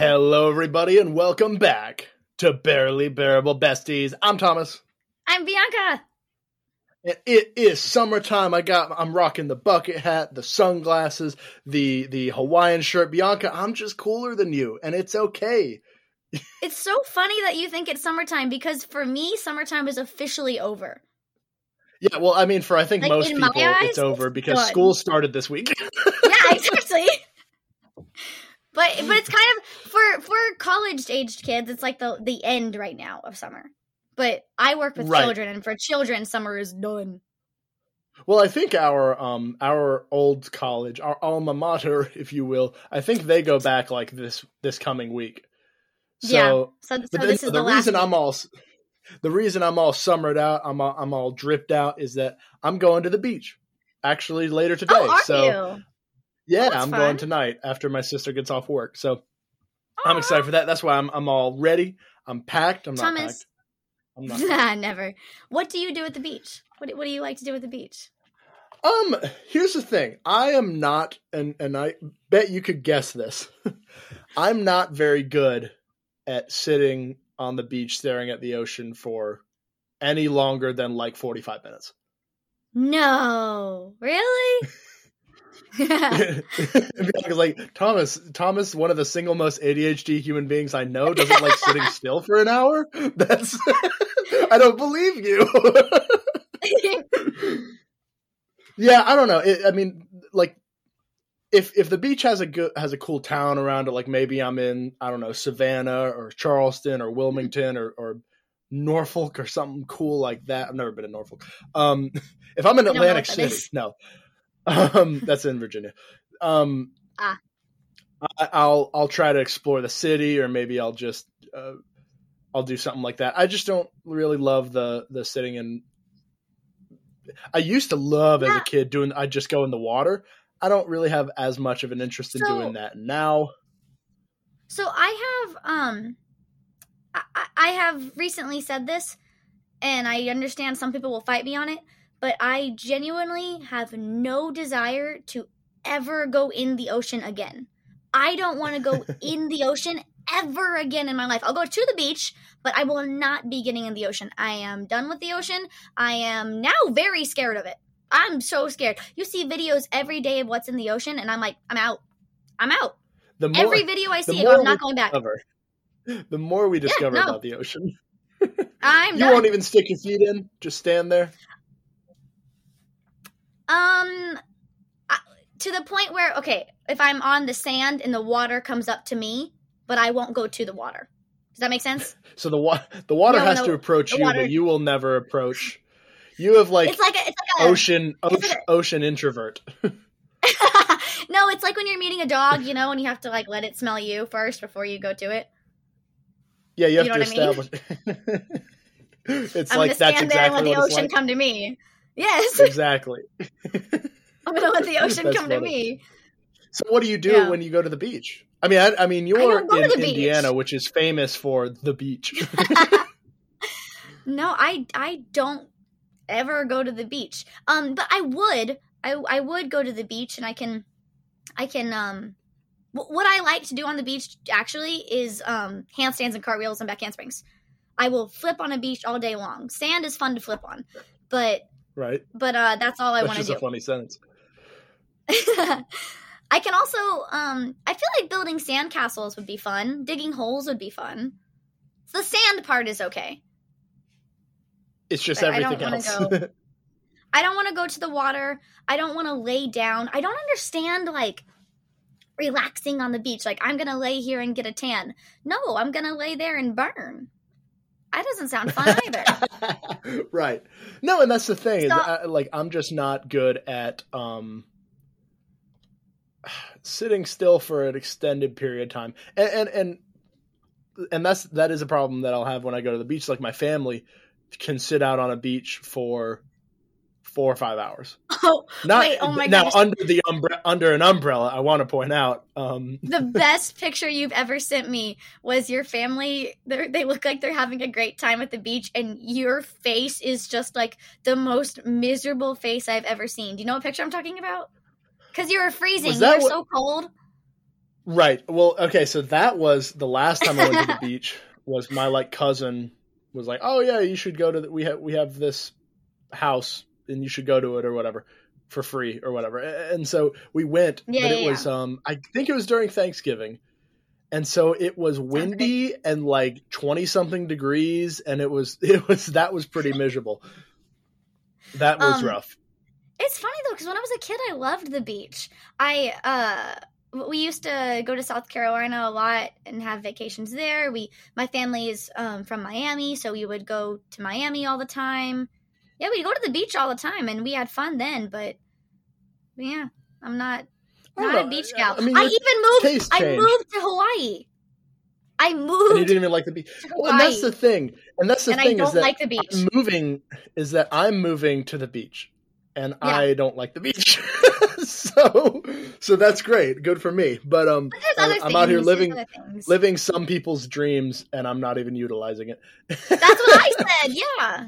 Hello, everybody, and welcome back to Barely Bearable Besties. I'm Thomas. I'm Bianca. It is summertime. I got I'm rocking the bucket hat, the sunglasses, the the Hawaiian shirt. Bianca, I'm just cooler than you, and it's okay. It's so funny that you think it's summertime because for me, summertime is officially over. Yeah, well, I mean, for I think Like, most people, eyes, it's over because school started this week. Yeah, exactly. But but it's kind of for for college aged kids, it's like the the end right now of summer. But I work with Right. children, and for children, summer is done. Well, I think our um our old college, our alma mater, if you will, I think they go back like this this coming week. So, Yeah. So, so then, this is the, the, last. reason I'm all the reason I'm all summered out, I'm all, I'm all dripped out, is that I'm going to the beach. Actually, later today. Oh, so you? Yeah, that's I'm fun. going tonight after my sister gets off work. So I'm excited for that. That's why I'm I'm all ready. I'm packed. I'm not packed. I'm not. Nah, never. What do you do at the beach? What do, what do you like to do at the beach? Um, here's the thing. I am not, and and I bet you could guess this. I'm not very good at sitting on the beach staring at the ocean for any longer than like 45 minutes. No, really? because like Thomas, Thomas, one of the single most ADHD human beings I know, doesn't like sitting still for an hour. That's I don't believe you. yeah, I don't know. It, I mean, like if if the beach has a good has a cool town around it, like maybe I'm in I don't know Savannah or Charleston or Wilmington or or Norfolk or something cool like that. I've never been in Norfolk. Um, if I'm in Atlantic City, no, um, that's in Virginia. Um, Ah. I, I'll I'll try to explore the city, or maybe I'll just uh, I'll do something like that. I just don't really love the the sitting in. I used to love as a kid doing. I just go in the water. I don't really have as much of an interest in So- doing that now. So I have um I- I have recently said this and I understand some people will fight me on it, but I genuinely have no desire to ever go in the ocean again. I don't want to go in the ocean ever again in my life. I'll go to the beach, but I will not be getting in the ocean. I am done with the ocean. I am now very scared of it. I'm so scared. You see videos every day of what's in the ocean and I'm like, I'm out. I'm out. The more Every video I see, more I'm not going back. discover, the more we discover no. about the ocean. I'm You done. won't even stick your feet in. Just stand there. Um, I, to the point where okay, if I'm on the sand and the water comes up to me, but I won't go to the water. Does that make sense? So the wa- the water No, has to approach you, water- but you will never approach. You have like, it's like a, it's like a, ocean ocean, like ocean introvert. no, it's like when you're meeting a dog, you know, and you have to like let it smell you first before you go to it. Yeah, you have You to know what I mean? establish. it's I'm like that's stand there and let exactly the ocean like. come to me. Yes, Exactly. I'm gonna let the ocean come to me. So what do you do Yeah. when you go to the beach? I mean, I, I mean, you're don't go to in the beach. Indiana, which is famous for the beach. no, I I don't ever go to the beach. Um, but I would I I would go to the beach and I can I can um wh- what I like to do on the beach actually is um handstands and cartwheels and back handsprings. I will flip on a beach all day long. Sand is fun to flip on, but right? but uh that's all I want to do. a funny sentence. I can also um I feel like building sandcastles would be fun. Digging holes would be fun. The sand part is okay. It's just But I everything wanna else. I don't want to go to the water. I don't want to lay down. I don't understand like relaxing on the beach. Like I'm gonna lay here and get a tan. No, I'm gonna lay there and burn. That doesn't sound fun either. right. No, and that's the thing. Is I, like I'm just not good at um sitting still for an extended period of time. And and and and that's that is a problem that I'll have when I go to the beach. Like my family can sit out on a beach for four or five hours. oh, Not Wait, oh my now under the umbre- under an umbrella. I want to point out. Um, the best picture you've ever sent me was your family. They're, they look like they're having a great time at the beach, and your face is just like the most miserable face I've ever seen. Do you know what picture I'm talking about? Because you were freezing. You were what- so cold. Right. Well, okay, so that was the last time I went to the beach was my like cousin was like, "Oh yeah, you should go to the, we have we have this house and you should go to it or whatever for free or whatever." And so we went, Yeah, but it yeah, was um I think it was during Thanksgiving. And so it was windy and like 20 something degrees and it was it was that was pretty miserable. That was Um, rough. It's funny though, because when I was a kid, I loved the beach. I uh, we used to go to South Carolina a lot and have vacations there. We, my family is um, from Miami, so we would go to Miami all the time. Yeah, we'd go to the beach all the time, and we had fun then. But yeah, I'm not I not a beach gal. I mean, I even moved. I moved to Hawaii. I And you didn't even like the beach. Well, and that's the thing. And that's the and I thing is don't that like the beach. I'm moving is that I'm moving to the beach and Yeah. I don't like the beach. so so that's great. Good for me. But um But there's I'm, other I'm out here living living some people's dreams and I'm not even utilizing it. That's what I said. Yeah.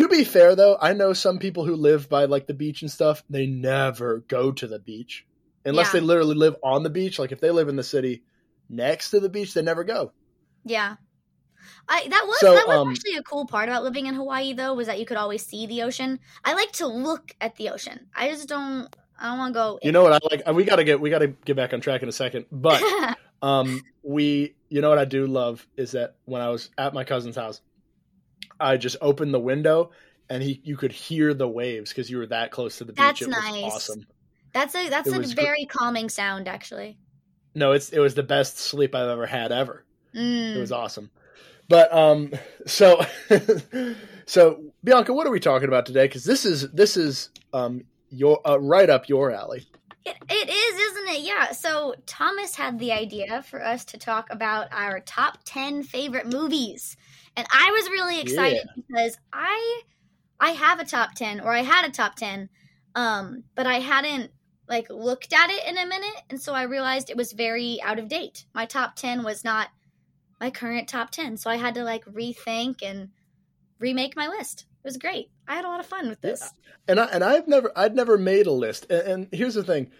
To be fair though, I know some people who live by like the beach and stuff, they never go to the beach. Unless Yeah. they literally live on the beach. Like if they live in the city next to the beach, they never go. Yeah. I that was So, that was um, actually a cool part about living in Hawaii though was that you could always see the ocean. I like to look at the ocean. I just don't I don't want to go You know what I like? We gotta get we gotta get back on track in a second. But Um, we, you know what I do love is that when I was at my cousin's house, I just opened the window and he, you could hear the waves because you were that close to the beach. That's it was nice. awesome. That's a that's It a was gr- very calming sound actually. No, it's it was the best sleep I've ever had ever. Mm. It was awesome. But um, so so Bianca, what are we talking about today? Because this is this is um your uh, right up your alley. It, it is, isn't it? Yeah. So Thomas had the idea for us to talk about our top 10 favorite movies. And I was really excited because I I have a top 10 or I had a top 10 um but I hadn't like looked at it in a minute and so I realized it was very out of date. My top 10 was not my current top 10. So I had to like rethink and remake my list. It was great. I had a lot of fun with this. and I and I've never I'd never made a list. And, and here's the thing.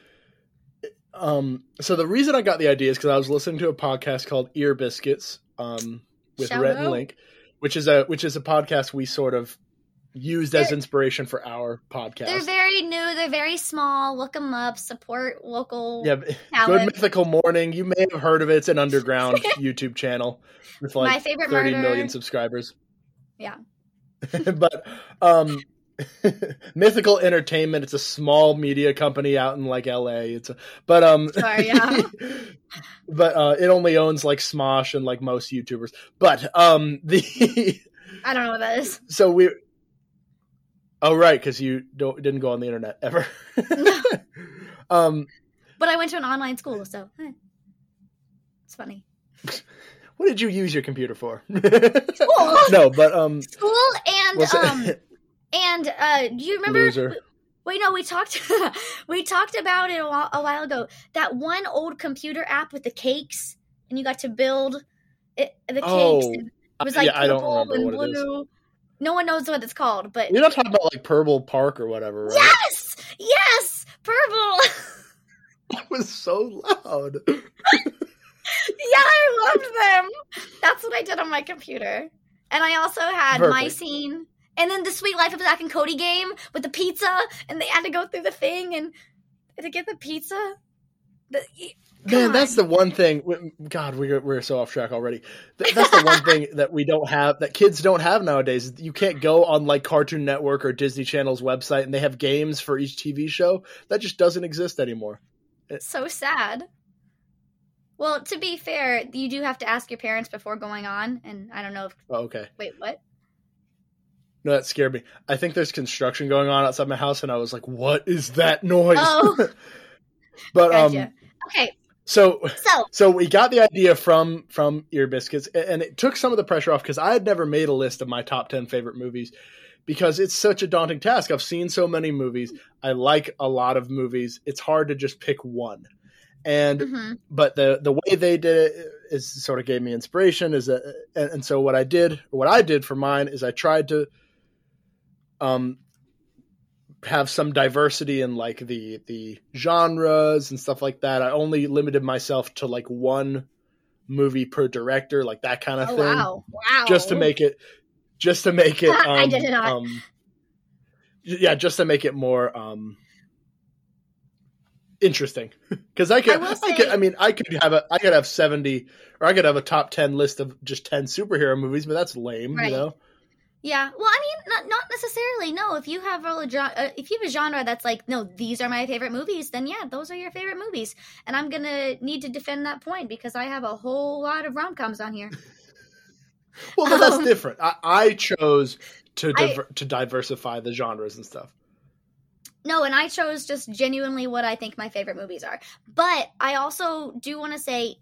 Um, so the reason I got the idea is because I was listening to a podcast called Ear Biscuits, um, with Shout Rhett and. Link, which is a which is a podcast we sort of used as They're- inspiration for our podcast. They're very new. They're very small. Look them up. Support local yeah, Good. Mythical Morning. You may have heard of it. It's an underground YouTube channel with like My favorite thirty murder. million subscribers. Yeah. but um Mythical Entertainment, it's a small media company out in like LA. It's a but um Sorry, yeah. but uh it only owns like Smosh and like most YouTubers. But um the I don't know what that is. so we Oh right, cuz you don't didn't go on the internet ever. no. um But I went to an online school, so eh. it's funny. what did you use your computer for? School, no, but um school, and um, and uh, do you remember? loser. Wait, no, we talked. we talked about it a while, a while ago. That one old computer app with the cakes, and you got to build it, the cakes. Oh, and it was like yeah, purple and what it is. blue. No one knows what it's called, but You're not talking about like Purple Park or whatever, right? yes, yes, purple. That was so loud. Yeah, I loved them. That's what I did on my computer. And I also had Perfect. my scene. And then the Suite Life of Zack and Cody game with the pizza, and they had to go through the thing and to get the pizza. The, Man, that's the one thing. God, we're we're so off track already. That's the one thing that we don't have, that kids don't have nowadays. You can't go on like Cartoon Network or Disney Channel's website and they have games for each TV show. That just doesn't exist anymore. so sad. Well, to be fair, you do have to ask your parents before going on, and I don't know if. Oh, okay, Wait, what? No, that scared me. I think there's construction going on outside my house, and I was like, "What is that noise?" Oh. but Gotcha. um, Okay, so so So we got the idea from from Ear Biscuits, and it took some of the pressure off because I had never made a list of my top ten favorite movies because it's such a daunting task. I've seen so many movies. I like a lot of movies. It's hard to just pick one. And mhm. but the the way they did it is sort of gave me inspiration. Is that and, and so what I did, what I did for mine is I tried to um have some diversity in like the the genres and stuff like that. I only limited myself to like one movie per director, like that kind of Oh thing, wow, wow! just to make it, just to make it. Um, I did not. Um, yeah, just to make it more um, interesting. Because I could, I I, could, I mean, I could have a, I could have seventy, or I could have a top ten list of just ten superhero movies, but that's lame, Right. you know. Yeah, well, I mean, not not necessarily. No, if you have a gen- uh, if you have a genre that's like, no, these are my favorite movies, then yeah, those are your favorite movies, and I'm gonna need to defend that point because I have a whole lot of rom coms on here. Well, but that's Um, different. I, I chose to I- to diversify the genres and stuff. No, and I chose just genuinely what I think my favorite movies are. But I also do want to say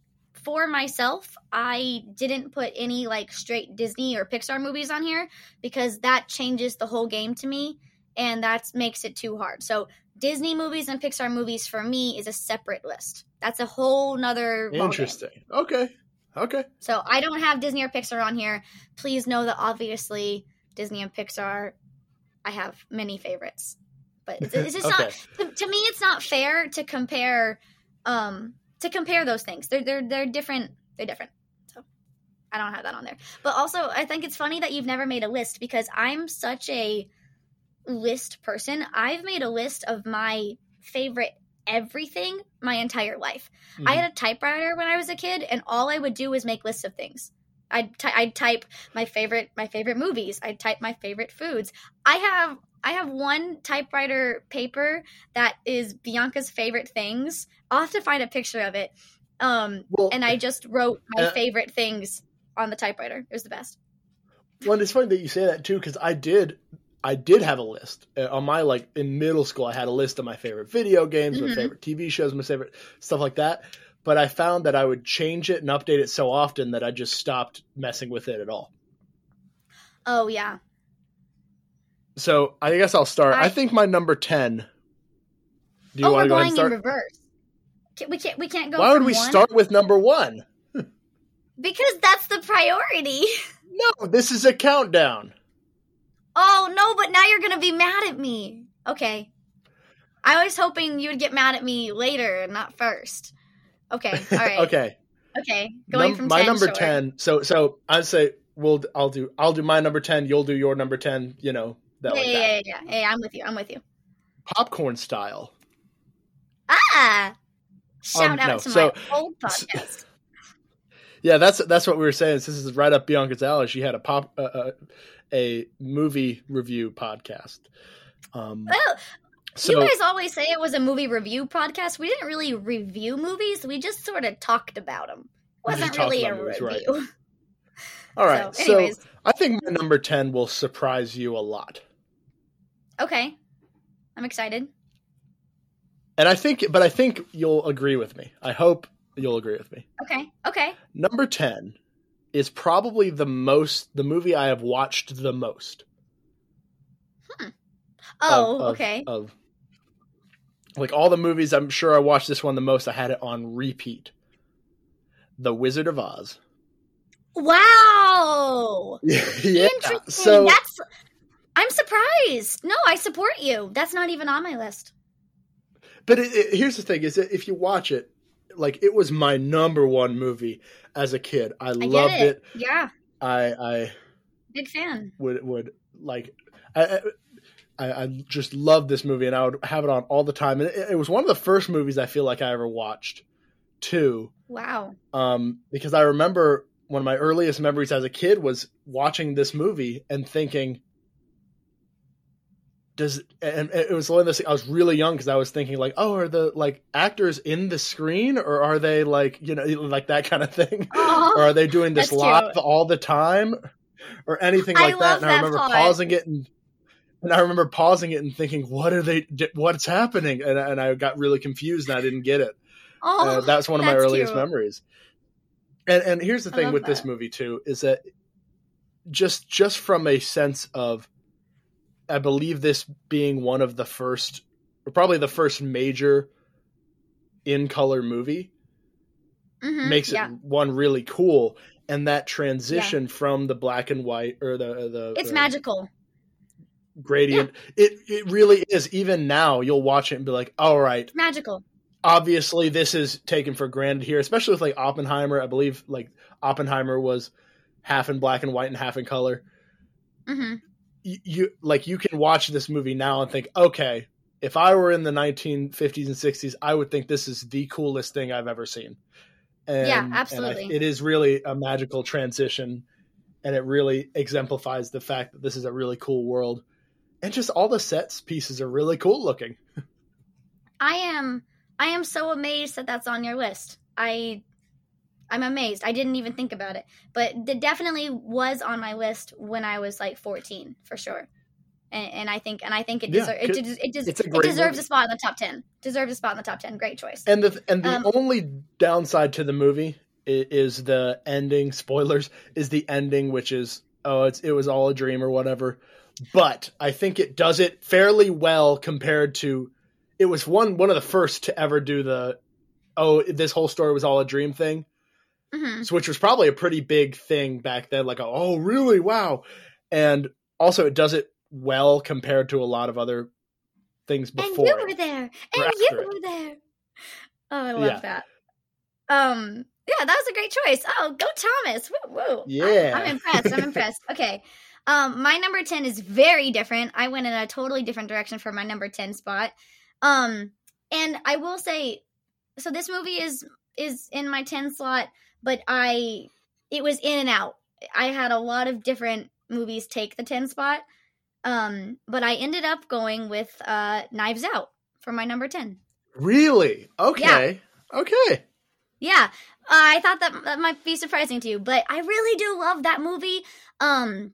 for myself, I didn't put any like straight Disney or Pixar movies on here because that changes the whole game to me and that makes it too hard. So Disney movies and Pixar movies for me is a separate list. That's a whole nother ballgame. Interesting. Okay. Okay. So I don't have Disney or Pixar on here. Please know that obviously Disney and Pixar, I have many favorites. But it's, it's just Okay. not to, to me. It's not fair to compare, um, to compare those things. They're they're they're different. They're different. So I don't have that on there. But also, I think it's funny that you've never made a list because I'm such a list person. I've made a list of my favorite everything my entire life. I Mhm. had a typewriter when I was a kid, and all I would do was make lists of things. I'd, ty- I'd type my favorite my favorite movies. I'd type my favorite foods. I have I have one typewriter paper that is Bianca's favorite things. I'll have to find a picture of it. Um, well, and I just wrote my Uh, favorite things on the typewriter. It was the best. well, it's funny that you say that too, because I did, I did have a list uh, on my like in middle school. I had a list of my favorite video games, my Mhm. favorite TV shows, my favorite stuff like that. But I found that I would change it and update it so often that I just stopped messing with it at all. Oh yeah. So I guess I'll start. I, I- think my number ten. Do you oh, want we're to go ahead and in start? reverse. Can- We can't. We can't go. Why would we one? start with number one? Because that's the priority. No, this is a countdown. Oh no, but now you're gonna be mad at me. Okay. I was hoping you would get mad at me later and not first. Okay, all right. okay. Okay. Going Num- from my 10, number sure. ten. So so I'd say we'll I'll do I'll do my number ten. You'll do your number ten. You know that Yeah, like yeah, that. yeah, yeah, yeah. I'm with you. I'm with you. Popcorn style. Ah! Shout Um, out no, to so- my old podcast. Yeah, that's that's what we were saying. This is right up Bianca's alley. She had a pop uh, uh, a movie review podcast. Um, well, so you guys always say it was a movie review podcast. We didn't really review movies. We just sort of talked about them. Just wasn't really a movies, right. review. all right. So, So, I think my number ten will surprise you a lot, okay. I'm excited. and I think, but I think you'll agree with me. I hope you'll agree with me. Okay. Okay. Number 10 is probably the most the movie I have watched the most. Hmm. Oh, of- of- okay. Of like all the movies I'm sure I watched this one the most. I had it on repeat. The Wizard of Oz. Wow. yeah. Interesting. So That's. I'm surprised. No, I support you. That's not even on my list. but it, it- here's the thing is that if you watch it like it was my number one movie as a kid. I, I loved it. it. Yeah, I I big fan. would would like I, I I just loved this movie and I would have it on all the time. And it, it was one of the first movies I feel like I ever watched too. Wow. Um, because I remember one of my earliest memories as a kid was watching this movie and thinking, does and it was one of those I was really young because I was thinking like, oh, are the like actors in the screen or are they like you know like that kind of thing, or are they doing this That's live cute. all the time, or anything I like that? love And I remember thought. pausing it and. And I remember pausing it and thinking, "What are they? What's happening?" And, and I got really confused and I didn't get it. Oh, Uh, that's one of my earliest cute. memories. And and here's the thing with this movie too is that just just from a sense of I believe this being one of the first or probably the first major in color movie Mhm, makes yeah. it one really cool and that transition from the black and white or the the It's the- magical. gradient. It it really is. Even now, you'll watch it and be like, "All right, Magical. obviously this is taken for granted here." Especially with like Oppenheimer. I believe like Oppenheimer was half in black and white and half in color. hmm You, you like you can watch this movie now and think, "Okay, if I were in the 1950s and 60s, I would think this is the coolest thing I've ever seen." And, Yeah, and I- absolutely. it is really a magical transition, and it really exemplifies the fact that this is a really cool world, and just all the sets pieces are really cool looking. I am I am so amazed that that's on your list. I I'm amazed. I didn't even think about it, but it definitely was on my list when I was like 14 for sure. And, and I think and I think it Yeah, deserves it, des- it, des- it deserves movie. a spot in the top 10. Deserves a spot in the top 10. Great choice. And the and the Um, only downside to the movie is, is the ending. Spoilers is the ending, which is oh, it's it was all a dream or whatever. But I think it does it fairly well compared to it was one one of the first to ever do the oh this whole story was all a dream thing, hmm so which was probably a pretty big thing back then. Like oh really wow, and also it does it well compared to a lot of other things before. And you were there. And you after it. were there. Oh, I love Yeah. that. Um, yeah, that was a great choice. Oh, go Thomas. Woo, woo. Yeah. I'm, I'm impressed. I'm impressed. Okay. Um, my number 10 is very different. I went in a totally different direction for my number 10 spot. Um, and I will say, so this movie is is in my 10 slot, but I it was in and out. I had a lot of different movies take the 10 spot. Um, but I ended up going with uh Knives Out for my number 10. Really? Okay. Okay. Yeah, uh, I thought that that might be surprising to you, but I really do love that movie. Um,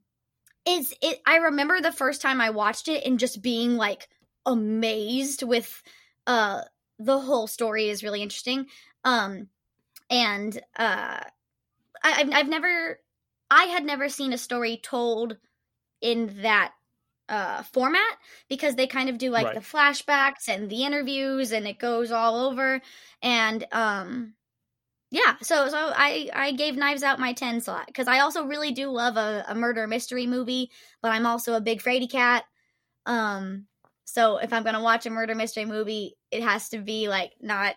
it's it. I remember the first time I watched it and just being like amazed with uh the whole story is really interesting. Um, and uh, I, I've I've never I had never seen a story told in that uh format because they kind of do like Right. the flashbacks and the interviews and it goes all over and um yeah so so i i gave knives out my 10 slot because i also really do love a, a murder mystery movie but i'm also a big fraidy cat um so if i'm gonna watch a murder mystery movie it has to be like not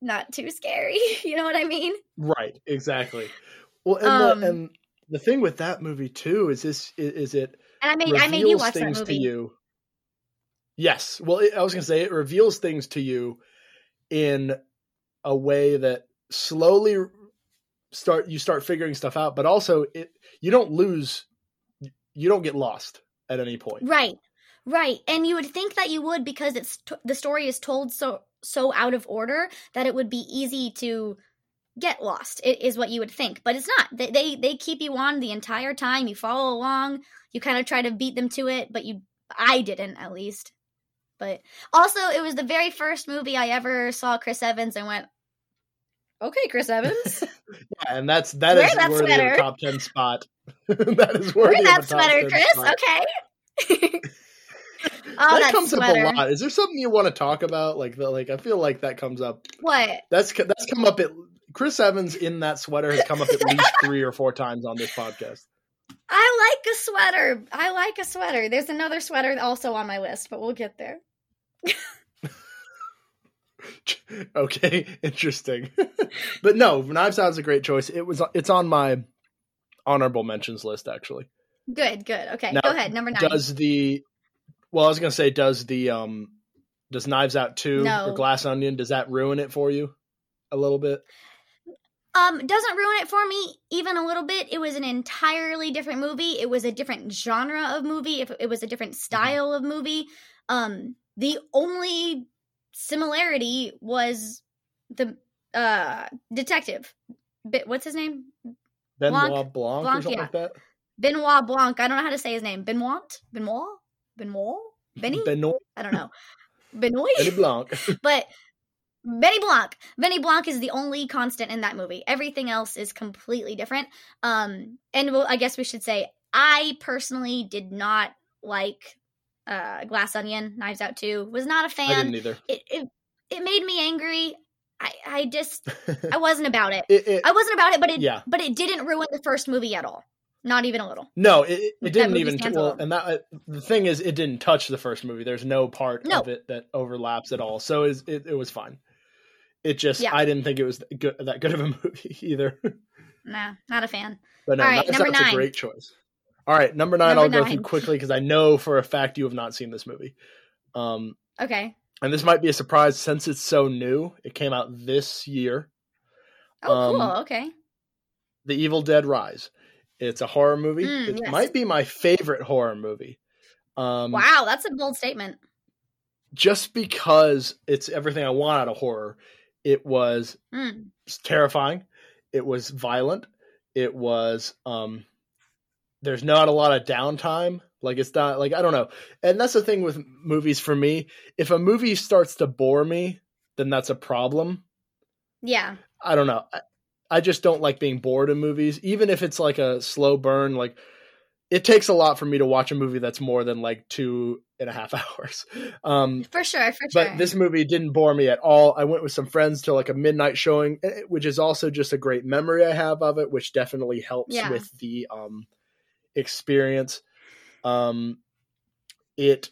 not too scary you know what i mean Right, exactly. Well, and Um, the and the thing with that movie too is this is, is it and i made i made you watch that things movie to you. Yes, well, it, I was gonna say it reveals things to you in a way that slowly start you start figuring stuff out, but also it you don't lose, you don't get lost at any point. Right, right, and you would think that you would because it's t- the story is told so so out of order that it would be easy to get lost. is what you would think, but it's not. They they, they keep you on the entire time. You follow along. You kind of try to beat them to it, but you I didn't at least. But also, it was the very first movie I ever saw Chris Evans and went, "Okay, Chris Evans, Yeah, and that's that Wear is that worthy sweater. of a top ten spot. that is worthy wear that of a top sweater, 10 Chris. spot. Okay." oh, that that comes sweater. up a lot. Is there something you want to talk about? Like the like, I feel like that comes up. What? That's that's come up at Chris Evans in that sweater has come up at least three or four times on this podcast. I like a sweater. I like a sweater. There's another sweater also on my list, but we'll get there. okay, interesting. but no, Knives Out is a great choice. It was it's on my honorable mentions list actually. Good, good. Okay, Now, go ahead. Number nine. Does the well, I was gonna say, does the um does Knives Out two No. or Glass Onion does that ruin it for you a little bit? um, doesn't ruin it for me even a little bit. It was an entirely different movie. It was a different genre of movie. If it was a different Mm-hmm. style of movie. Um, the only similarity was the uh detective. What's his name? Benoit Blanc- Blanc, or something yeah. like that. Benoit Blanc. I don't know how to say his name. Benoit? Benoit? Benoit? Benny? Benoit I don't know. Benoit? Benny Blanc. but Benny Blanc. Benny Blanc is the only constant in that movie. Everything else is completely different. Um, and well, I guess we should say I personally did not like uh, Glass Onion, Knives Out Two. Was not a I fan. didn't either. It, it it made me angry. I I just I wasn't about it. it, it, I wasn't about it, but it Yeah. but it didn't ruin the first movie at all. Not even a little. No, it, it didn't even. Well, and that uh, the thing is, it didn't touch the first movie. There's no part No. of it that overlaps at all. So is it, it was fine. It just Yeah. I didn't think it was that good, that good of a movie either. Nah, not a fan. But no, All right, that's, number that's a nine. great choice. All right, number nine. Number I'll go through quickly because I know for a fact you have not seen this movie. Um, Okay. and this might be a surprise since it's so new. It came out this year. Oh, Um, cool. Okay. The Evil Dead Rise. It's a horror movie. Mm, it yes. might be my favorite horror movie. Um, Wow, that's a bold statement. Just because it's everything I want out of horror. It was Mm. terrifying. It was violent. It was um there's not a lot of downtime. Like it's not like I don't know. And that's the thing with movies for me. If a movie starts to bore me, then that's a problem. Yeah. I don't know. I, just don't like being bored in movies, even if it's like a slow burn. Like it takes a lot for me to watch a movie that's more than like two and a half hours. Um, For sure. For sure. but this movie didn't bore me at all. I went with some friends to like a midnight showing, eh, which is also just a great memory I have of it, which definitely helps Yeah. with the um, experience. Um, it,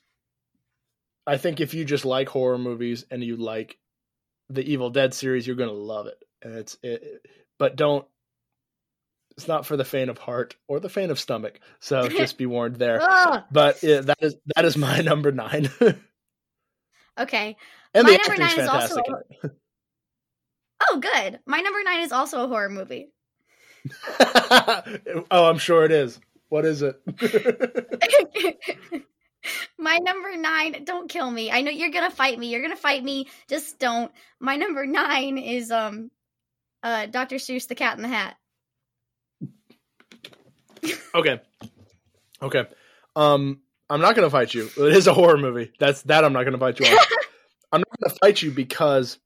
I think, if you just like horror movies and you like the Evil Dead series, you're gonna love it. And it's, it, but don't. It's not for the faint of heart or the faint of stomach. So just be warned there. Ugh. But yeah, that is that is my number nine. Okay. And My the number nine is also- it. Oh, good. My number nine is also a horror movie. oh, I'm sure it is. What is it? My number nine, don't kill me. I know you're gonna fight me. You're gonna fight me. Just don't. My number nine is um uh Dr. Seuss the Cat in the Hat. okay. Okay. Um, I'm not gonna fight you. It is a horror movie. That's that. I'm not gonna fight you on. I'm not gonna fight you because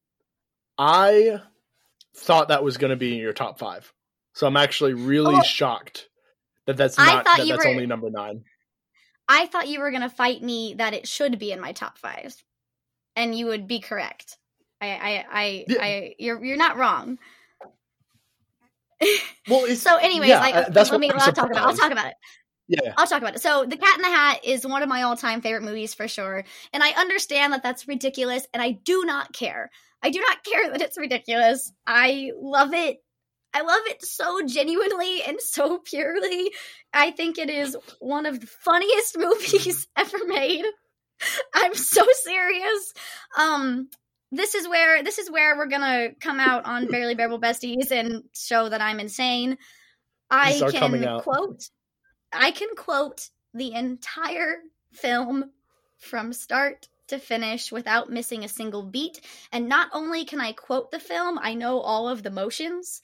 I thought that was gonna be in your top five. So I'm actually really Oh. shocked that that's not that that's were- only number nine. I thought you were gonna fight me that it should be in my top five. And you would be correct. I I I, Yeah. I you're you're not wrong. Well, So anyways, yeah, like uh, that's let me I'll talk about it. I'll talk about it. yeah. I'll talk about it. So, The Cat in the Hat is one of my all-time favorite movies for sure, and I understand that that's ridiculous, and I do not care. I do not care that it's ridiculous. I love it. I love it so genuinely and so purely. I think it is one of the funniest movies ever made. I'm so serious. Um this is where this is where we're gonna come out on Barely Bearable Besties and show that I'm insane. I These are coming can quote I can quote the entire film from start to finish without missing a single beat. And not only can I quote the film, I know all of the motions.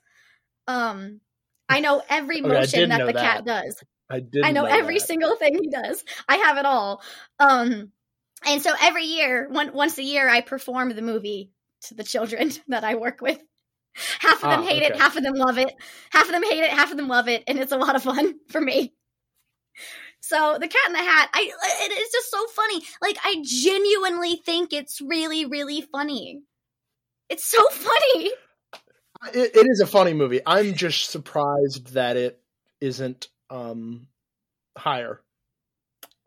Um I know every motion didn't that the that. cat does. I did. I know, every that. single thing he does. I have it all. Um, and so every year, one, once a year, I perform the movie to the children that I work with. Half of them Ah, hate it, half of them love it. Half of them hate it, half of them love it, and it's a lot of fun for me. So the Cat in the Hat, I it is just so funny. Like I genuinely think it's really, really funny. It's so funny. It, it is a funny movie. I'm just surprised that it isn't um higher.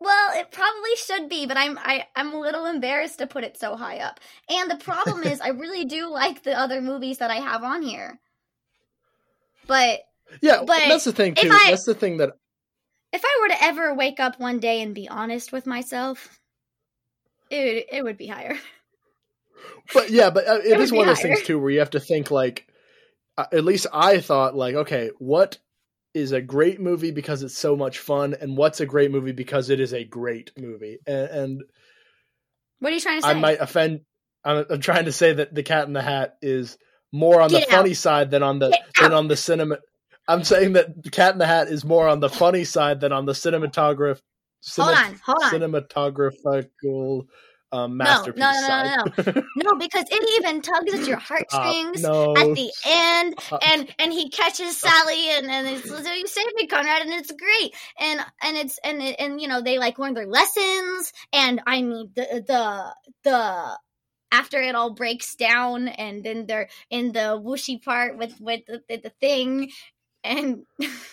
Well, it probably should be, but I'm I, I'm a little embarrassed to put it so high up. And the problem is, I really do like the other movies that I have on here. But Yeah, But that's the thing too. I- that's the thing that if I were to ever wake up one day and be honest with myself, it would, it would be higher. But yeah, but uh, it It is one be of those things too where you have to think like. Uh, at least I thought like, okay, what is a great movie because it's so much fun, and what's a great movie because it is a great movie, and, and What are you trying to say? I might offend. I'm, I'm trying to say that the Cat in the Hat is more on Get the out. funny side than on the Get than out. on the cinema. I'm saying that the Cat in the Hat is more on the funny side than on the cinematograph. hold on, hold on. cinematographical um, No, no, no, no, no, no. No, because it even tugs at your heartstrings Uh, no, at the end. uh, and and he catches Sally and and it's so you saved me Conrad and it's great and and it's and and you know they like learn their lessons and I mean the the the after it all breaks down and then they're in the whooshy part with with the, the thing and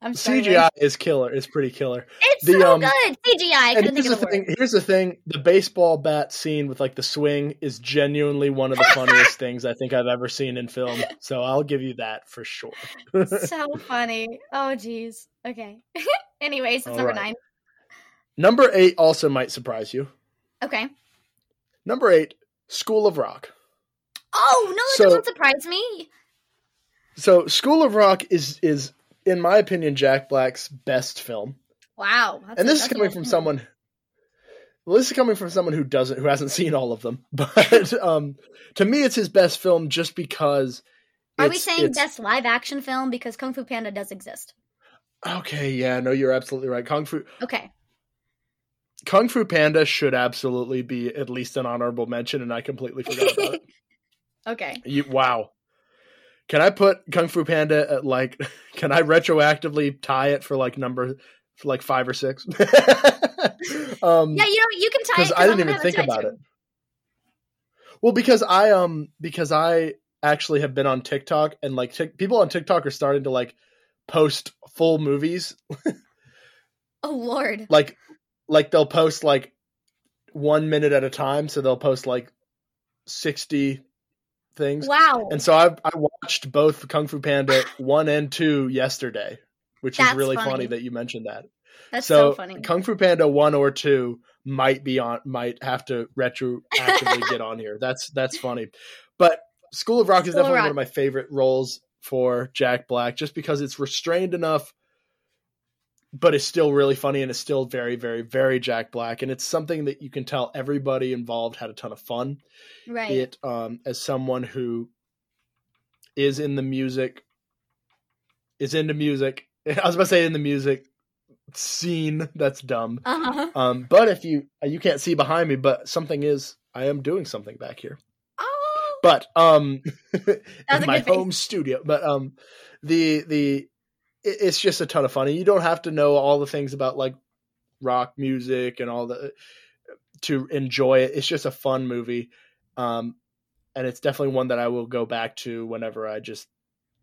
I'm sorry. CGI is killer. It's pretty killer. It's The, so um, good. CGI. And here's the thing. word. Here's the thing. The baseball bat scene with like the swing is genuinely one of the funniest things I think I've ever seen in film. So I'll give you that for sure. so funny. Oh, jeez. Okay. Anyways, it's All number right. nine. Number eight also might surprise you. Okay. Number eight, School of Rock. Oh no, it So- doesn't surprise me. So School of Rock is is in my opinion Jack Black's best film. Wow. and this is coming from someone well, this is coming from someone who doesn't who hasn't seen all of them. But um to me it's his best film just because Are we saying best live action film because Kung Fu Panda does exist? Okay, yeah, no, you're absolutely right. Kung Fu Okay. Kung Fu Panda should absolutely be at least an honorable mention, and I completely forgot about it. Okay. You, wow. Can I put Kung Fu Panda at like? Can I retroactively tie it for like number for like five or six? um, Yeah, you know you can tie it because 'cause I didn't even think about too. it. Well, because I um because I actually have been on TikTok and like tic- people on TikTok are starting to like post full movies Oh Lord. like like they'll post like one minute at a time so they'll post like 60 things Wow. and so i i watched both kung fu panda 1 and 2 yesterday which That's is really funny. funny. that you mentioned that That's so, so, funny. kung fu panda 1 or 2 might be on might have to retroactively get on here that's that's funny but school of rock is School of definitely one of my favorite roles for jack black just because it's restrained enough but it's still really funny and it's still very very very jack black and it's something that you can tell everybody involved had a ton of fun right. it um as someone who is in the music is into music i was about to say in the music scene that's dumb uh-huh. um but if you you can't see behind me but something is i am doing something back here Oh. but um in my face. home studio but um the the it's just a ton of fun and you don't have to know all the things about like rock music and all the to enjoy it it's just a fun movie um and it's definitely one that i will go back to whenever i just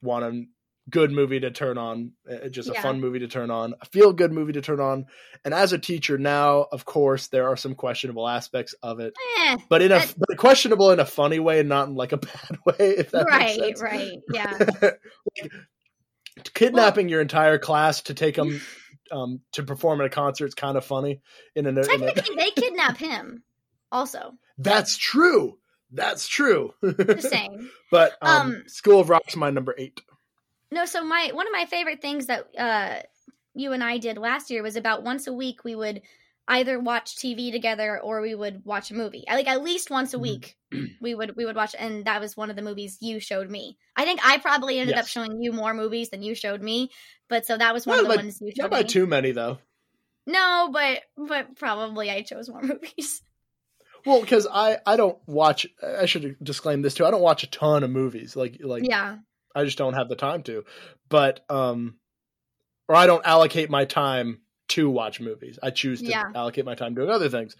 want a good movie to turn on uh, just a Yeah. fun movie to turn on a feel good movie to turn on and as a teacher now of course there are some questionable aspects of it Eh, but in a That- but questionable in a funny way and not in like a bad way if that right, right. Yeah. like, kidnapping your entire class to take them um, to perform at a concert is kind of funny. In, an, in a, Technically, they kidnap him. Also, that's true. That's true. just saying. but um, Um, School of Rock's my number eight. No, so my one of my favorite things that uh, you and I did last year was about once a week we would either watch TV together or we would watch a movie. Like at least once a Mhm. week we would we would watch, and that was one of the movies you showed me. I think I probably ended up showing you more movies than you showed me, but so that was one Not of the by- ones you showed. Not me. too many though. No, but but probably I chose more movies. Well, because I I don't watch. I should disclaim this too. I don't watch a ton of movies. Like like yeah, I just don't have the time to. But um, or I don't allocate my time to watch movies. I choose to Yeah. allocate my time doing other things,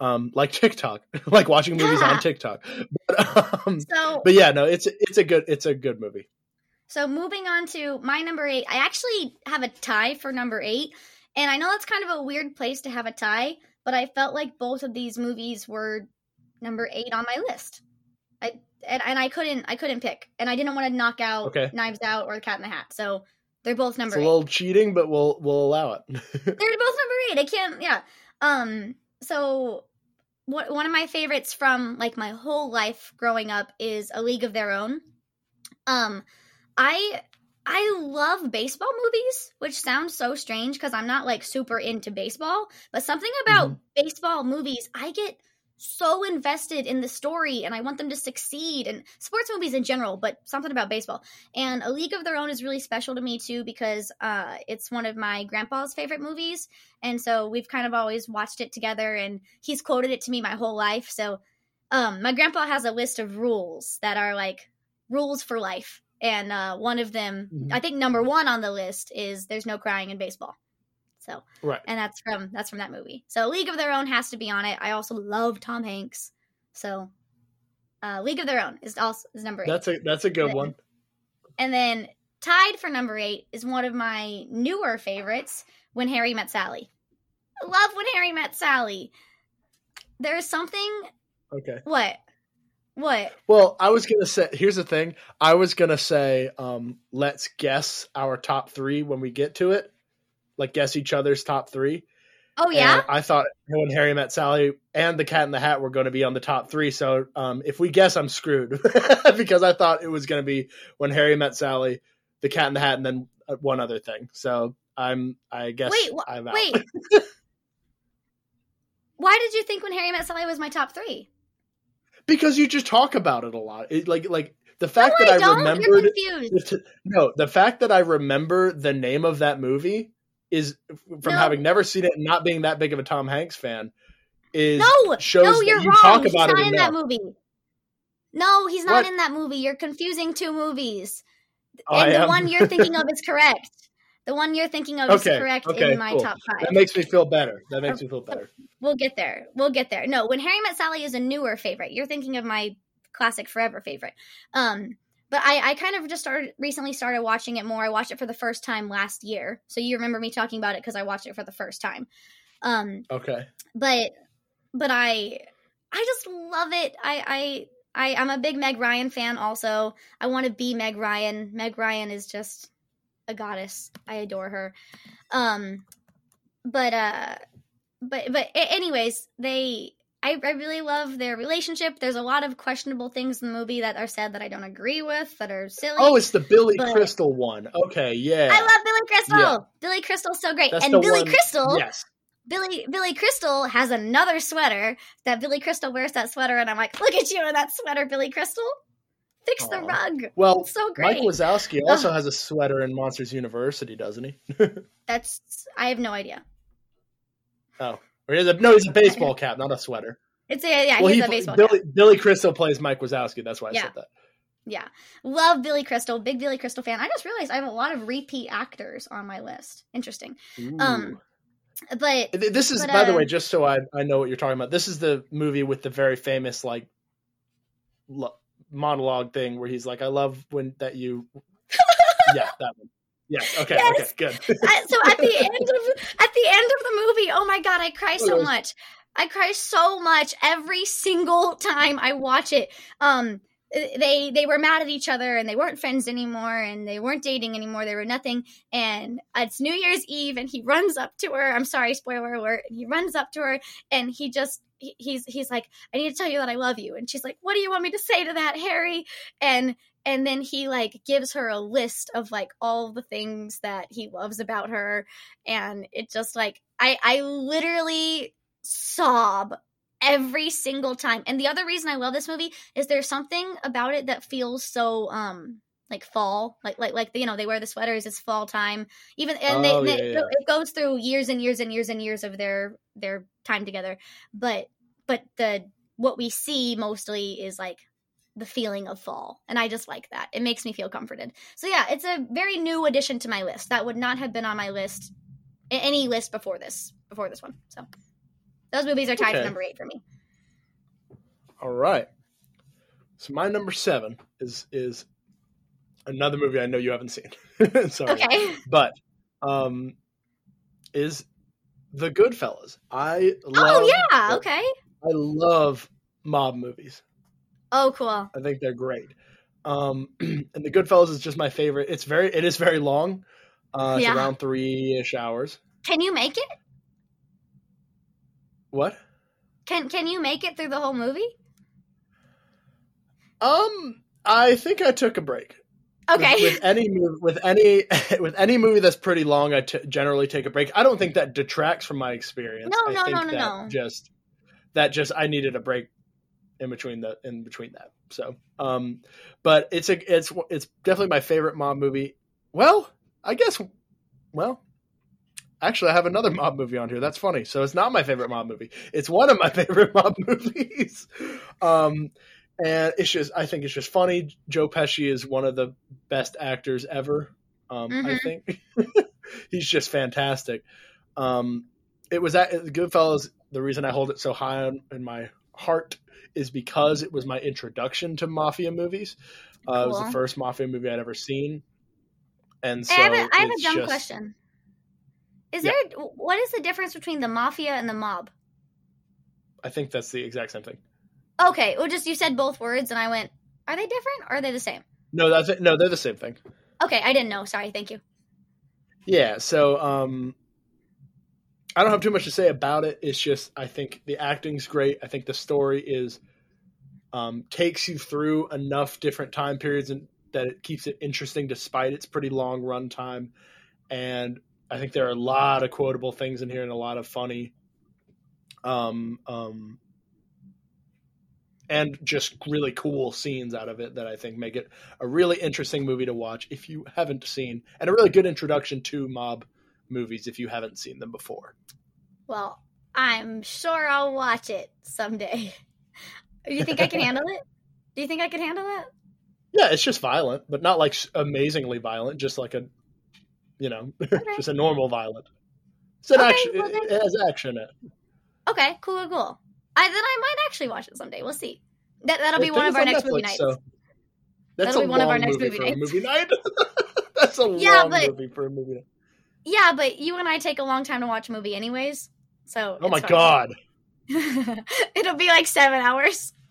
um, like TikTok, like watching movies Yeah. on TikTok. But, um, so but yeah, no, it's it's a good it's a good movie. So moving on to my number eight, I actually have a tie for number eight, and I know that's kind of a weird place to have a tie, but I felt like both of these movies were number eight on my list. I and, and I couldn't I couldn't pick, and I didn't want to knock out Okay. Knives Out or The Cat in the Hat, so they're both number It's a eight. little cheating, but we'll we'll allow it. They're both number eight. I can't. Yeah. Um. So, what one of my favorites from like my whole life growing up is A League of Their Own. Um, I I love baseball movies, which sounds so strange because I'm not like super into baseball. But something about baseball movies, I get so invested in the story and I want them to succeed and sports movies in general, but something about baseball. And A League of Their Own is really special to me too because uh, it's one of my grandpa's favorite movies. And so we've kind of always watched it together and he's quoted it to me my whole life. So um, my grandpa has a list of rules that are like rules for life. And uh, one of them, Mhm. I think number one on the list is there's no crying in baseball. So right. and that's from that's from that movie. So League of Their Own has to be on it. I also love Tom Hanks. So uh, League of Their Own is also is number eight. That's a that's a good one. and then tied for number eight is one of my newer favorites, When Harry Met Sally. I love When Harry Met Sally. There's something. Okay. What? What? Well, I was gonna say. Here's the thing. I was gonna say. Um, let's guess our top three when we get to it. Like guess each other's top three. Oh yeah. And I thought when Harry met Sally and the Cat in the Hat were going to be on the top three. So um, if we guess, I'm screwed because I thought it was going to be when Harry met Sally, the Cat in the Hat, and then uh, one other thing. So I'm. I guess. Wait. Wh- I'm out. wait. Why did you think When Harry Met Sally was my top three? because you just talk about it a lot. It, like like the fact no, that I I, remembered. No, the fact that I remember the name of that movie is from No. having never seen it and not being that big of a Tom Hanks fan. Is No, shows no, you're you wrong. talk He's about not it in that movie. No, he's not What? in that movie. You're confusing two movies. I and the am? one you're thinking of is correct. The one you're thinking of Okay, is correct okay, in my cool. top five. That makes me feel better. That makes me feel better. We'll get there. We'll get there. No, when Harry Met Sally is a newer favorite. You're thinking of my classic forever favorite. Um, but I, I kind of just started recently started watching it more. I watched it for the first time last year, so you remember me talking about it because I watched it for the first time. Um, Okay. but but I I just love it. I I. I, I'm a big Meg Ryan fan also. I want to be Meg Ryan. Meg Ryan is just a goddess. I adore her. Um but uh but but anyways, they I, I really love their relationship. There's a lot of questionable things in the movie that are said that I don't agree with, that are silly. Oh, it's the Billy But- Crystal one. Okay, yeah. I love Billy Crystal. Yeah. Billy Crystal's so great. That's and Billy one- Crystal Yes. Billy Billy Crystal has another sweater that Billy Crystal wears that sweater, and I'm like, look at you in that sweater, Billy Crystal. Fix the rug. Well, It's so great. Mike Wazowski also has a sweater in Monsters University, doesn't he? That's I have no idea. Oh. Or he a, no, he's a baseball cap, not a sweater. It's a yeah, well, he's he a baseball. Billy, cap. Billy Crystal plays Mike Wazowski. That's why I Yeah. said that. Yeah, love Billy Crystal. Big Billy Crystal fan. I just realized I have a lot of repeat actors on my list. Interesting. Um, But This is, but, by the uh, way, just so I, I know what you're talking about. This is the movie with the very famous like lo- monologue thing where he's like, "I love when that you." yeah, that one. Yeah. Okay. Yes. Okay. Good. I- so at the end of at the end of the movie, oh my god, I cry so much. I cry so much every single time I watch it. Um they they were mad at each other and they weren't friends anymore and they weren't dating anymore. They were nothing. And it's New Year's Eve and he runs up to her. I'm sorry, spoiler alert. He runs up to her and he just he's he's like, I need to tell you that I love you. And she's like, What do you want me to say to that, Harry? And and then he like gives her a list of like all the things that he loves about her. And it just like i i literally sob every single time. And the other reason i love this movie is there's something about it that feels so um like fall like like like you know they wear the sweaters it's fall time. Even and Oh, they, yeah, they yeah. it goes through years and years and years and years of their their time together. But but the what we see mostly is like the feeling of fall and i just like that it makes me feel comforted so yeah it's a very new addition to my list that would not have been on my list any list before this before this one so those movies are tied Okay. to number eight for me All right. So my number seven is is another movie I know you haven't seen. Sorry. okay But um is The Goodfellas. I love oh yeah okay I love mob movies. Oh cool I think they're great. Um and The Goodfellas is just my favorite. It's very it is very long. Uh it's around three ish hours. can you make it What? can can you make it through the whole movie Um I think I took a break. okay with, with any movie, with any with any movie that's pretty long, I t- generally take a break. I don't think that detracts from my experience. No, I no, think no, no, that no. Just that just I needed a break in between the in between that. So, um, but it's a it's it's definitely my favorite mob movie. Well, I guess. Well, actually, I have another mob movie on here. That's funny. So it's not my favorite mob movie. It's one of my favorite mob movies. Um, and it's just I think it's just funny. Joe Pesci is one of the best actors ever. Um, I Mhm. think he's just fantastic. Um, it was at Goodfellas. The reason I hold it so high on, in my heart is because it was my introduction to mafia movies. Uh, It was the first mafia movie I'd ever seen, And so I have a, I have a dumb just- question. Is Yeah. there what is the difference between the mafia and the mob? I think that's the exact same thing. Okay, well, just you said both words, and I went, are they different or are they the same? No, that's it. No, they're the same thing. Okay, I didn't know. Sorry, thank you. Yeah, so um I don't have too much to say about it. It's just I think the acting's great. I think the story is um takes you through enough different time periods and that it keeps it interesting despite its pretty long run time. And I think there are a lot of quotable things in here and a lot of funny um um and just really cool scenes out of it that I think make it a really interesting movie to watch if you haven't seen, and a really good introduction to mob movies if you haven't seen them before. Well, I'm sure I'll watch it someday. Do you think I can handle it? Do you think I can handle it? Yeah, it's just violent, but not like amazingly violent, just like a, you know, just a normal violent. It's an Okay, action. well it, then- it has action in it. Okay, cool, cool, cool. I then I might actually watch it someday. We'll see. That that'll be one of our next movie nights. so that's That'll be one of our next movie movie nights. movie night. that's a Yeah, long but- movie for a movie night. Yeah, but you and I take a long time to watch a movie, anyways. So Oh my fine. god! It'll be like seven hours.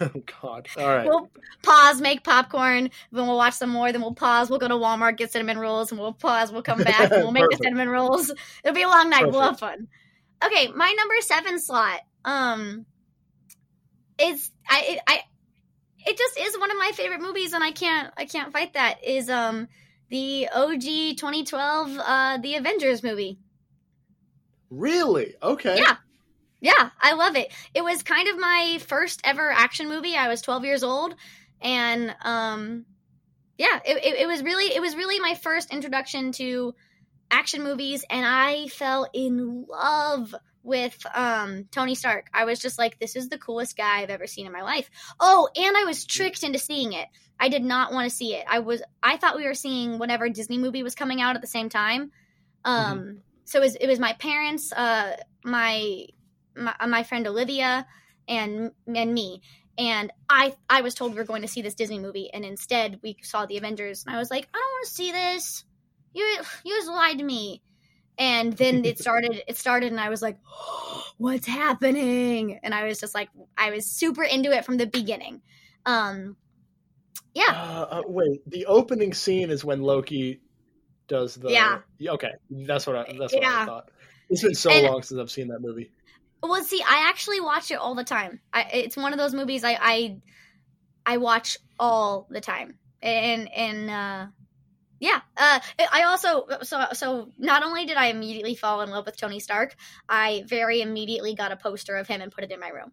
Oh god! All right. We'll pause, make popcorn, then we'll watch some more, then we'll pause, we'll go to Walmart, get cinnamon rolls, and we'll pause, we'll come back, and we'll make the cinnamon rolls. It'll be a long night, we'll have fun. Okay, my number seven slot, um is I it, I it just is one of my favorite movies and I can't I can't fight that is um the OG 2012 uh the Avengers movie. Really? Okay. Yeah. Yeah, I love it. It was kind of my first ever action movie. I was 12 years old and um yeah, it, it, it was really it was really my first introduction to action movies and I fell in love with um Tony Stark. I was just like this is the coolest guy I've ever seen in my life. Oh, and I was tricked into seeing it. I did not want to see it. I was I thought we were seeing whatever Disney movie was coming out at the same time. Um so it was it was my parents uh my my, my friend Olivia and and me and I I was told we were going to see this Disney movie and instead we saw the Avengers and I was like I don't want to see this you you just lied to me and then it started it started and I was like what's happening and I was just like I was super into it from the beginning um yeah Uh, uh, wait, the opening scene is when Loki does the. Yeah. Okay, that's what I. That's what I thought. It's been so And- long since I've seen that movie. Well, see, I actually watch it all the time. I, it's one of those movies I, I I watch all the time, and and uh, yeah. Uh, I also so so not only did I immediately fall in love with Tony Stark, I very immediately got a poster of him and put it in my room,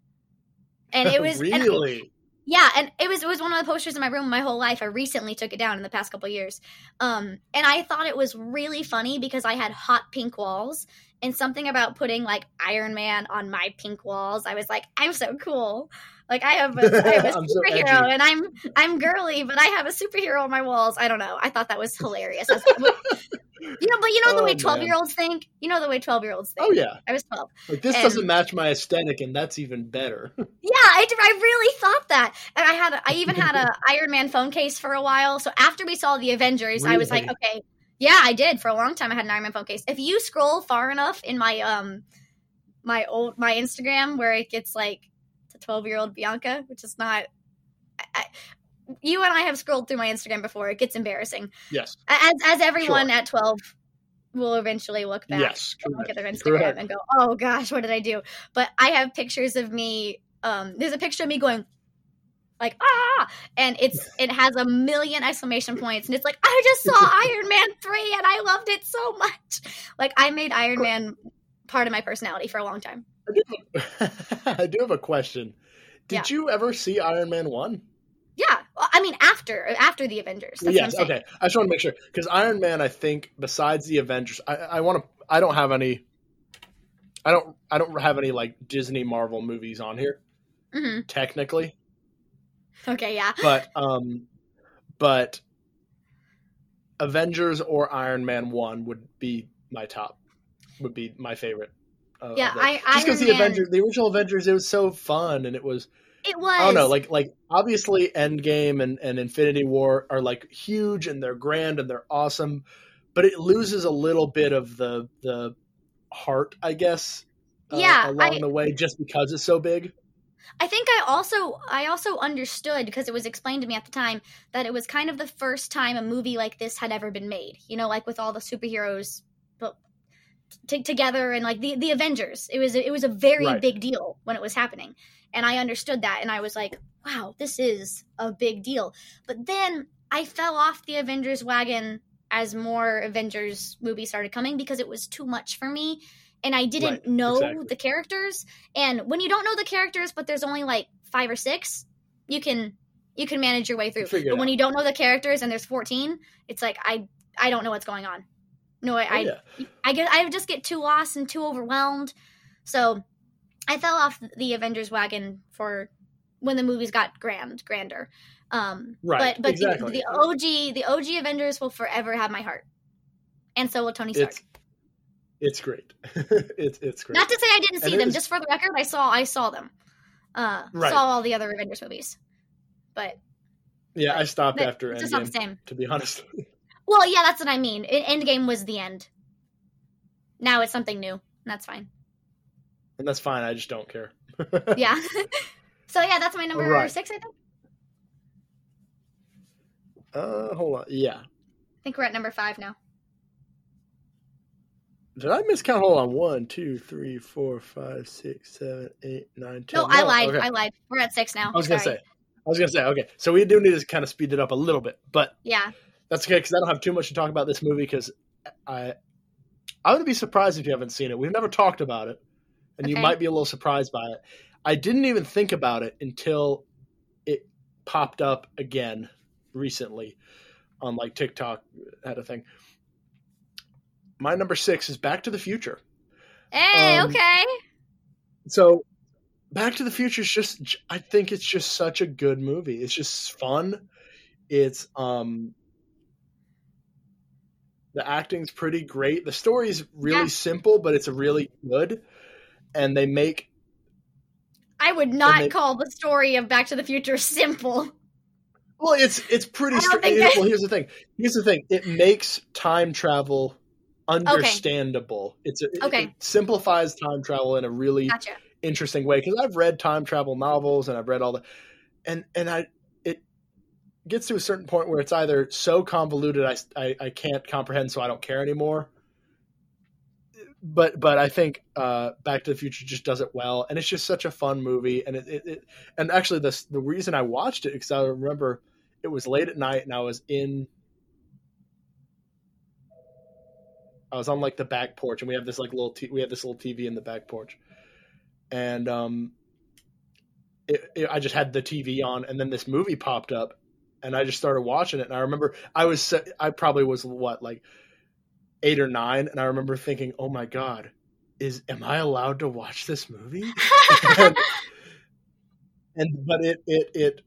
and it was and- really. yeah, and it was it was one of the posters in my room my whole life. I recently took it down in the past couple years, um, and I thought it was really funny because I had hot pink walls and something about putting like Iron Man on my pink walls. I was like, I'm so cool. Like I have a, I have a I'm so superhero, and I'm I'm girly, but I have a superhero on my walls. I don't know. I thought that was hilarious. Was- you know, but you know the Oh, way man. twelve year olds think. You know the way twelve year olds think. Oh yeah, I was twelve. like this And- doesn't match my aesthetic, and that's even better. Yeah, I, I really thought that, and I had a, I even had a Iron Man phone case for a while. So after we saw the Avengers, I was like, okay, yeah, I did for a long time. I had an Iron Man phone case. If you scroll far enough in my um my old my Instagram where it gets like to twelve year old Bianca, which is not. I, I, you and I have scrolled through my Instagram before. It gets embarrassing, yes, as as everyone Sure. at twelve will eventually look back yes, and look at their Instagram Correct. and go, "Oh gosh, what did I do?" But I have pictures of me. Um, there's a picture of me going like ah, and it's it has a million exclamation points, and it's like I just saw Iron Man three, and I loved it so much. Like I made Iron Man part of my personality for a long time. I do, have, I do have a question. Did Yeah. you ever see Iron Man one? Yeah, well, I mean after after the Avengers. Yes. Okay. I just want to make sure because Iron Man, I think, besides the Avengers, I, I want to. I don't have any. I don't. I don't have any like Disney Marvel movies on here hmm technically, Okay, yeah. but um, but Avengers or Iron Man one would be my top. Would be my favorite. Uh, Yeah, those. I- just because the Avengers, the original Avengers, it was so fun and it was It was. I don't know, like like obviously Endgame and, and Infinity War are like huge and they're grand and they're awesome, but it loses a little bit of the the heart, I guess. uh, Yeah, along I- the way, just because it's so big. I think I also I also understood because it was explained to me at the time that it was kind of the first time a movie like this had ever been made. You know, like with all the superheroes t- together and like the the Avengers. It was it was a very Right. big deal when it was happening. And I understood that and I was like, wow, this is a big deal. But then I fell off the Avengers wagon as more Avengers movies started coming because it was too much for me and I didn't Right, know exactly. the characters. And when you don't know the characters, but there's only like five or six, you can you can manage your way through. But when out. you don't know the characters and there's 14, it's like I I don't know what's going on. No, I Oh, I, yeah. I get I just get too lost and too overwhelmed. So I fell off the Avengers wagon for when the movies got grand grander. Um, Right, But but exactly. the, the OG the OG Avengers will forever have my heart, and so will Tony Stark. It's it's great. it's it's great. Not to say I didn't see them. was- Just for the record, I saw I saw them. Uh, Right. Saw all the other Avengers movies, but yeah, I stopped after it's just not the Endgame. same. To be honest, Well, yeah, that's what I mean. Endgame was the end. Now it's something new. and That's fine. and that's fine. I just don't care. Yeah. so yeah, that's my number Right. six. I think. Uh, hold on. Yeah. I think we're at number five now. Did I miscount? Hold on. One, two, three, four, five, six, seven, eight, nine, ten. No, I lied. okay. I lied. We're at six now. I was gonna say. I was gonna say. Okay, so we do need to kind of speed it up a little bit, but Yeah. That's okay because I don't have too much to talk about this movie because I I would be surprised if you haven't seen it. We've never talked about it, and you might be a little surprised by it. I didn't even think about it until it popped up again recently on like TikTok had a thing. My number six is Back to the Future. Hey. Um, okay. So, Back to the Future is just I think it's just such a good movie. It's just fun. It's um the acting's pretty great. The story's really Yeah. simple, but it's really good. And they make I would not they- call the story of Back to the Future simple. well, it's it's pretty. I don't Stra- think that- well, here's the thing. Here's the thing. It makes time travel understandable. It's a, Okay. it simplifies time travel in a really Gotcha. interesting way because I've read time travel novels and I've read all the and and I it gets to a certain point where it's either so convoluted I, I, I can't comprehend so I don't care anymore. But but I think uh, Back to the Future just does it well and it's just such a fun movie and it, it, it and actually the the reason I watched it because I remember it was late at night and I was in I was on like the back porch, and we have this like little t- we have this little TV in the back porch, and um, it, it, I just had the TV on, and then this movie popped up, and I just started watching it, and I remember I was I probably was what like eight or nine, and I remember thinking, oh my god, is am I allowed to watch this movie? and, and but it it it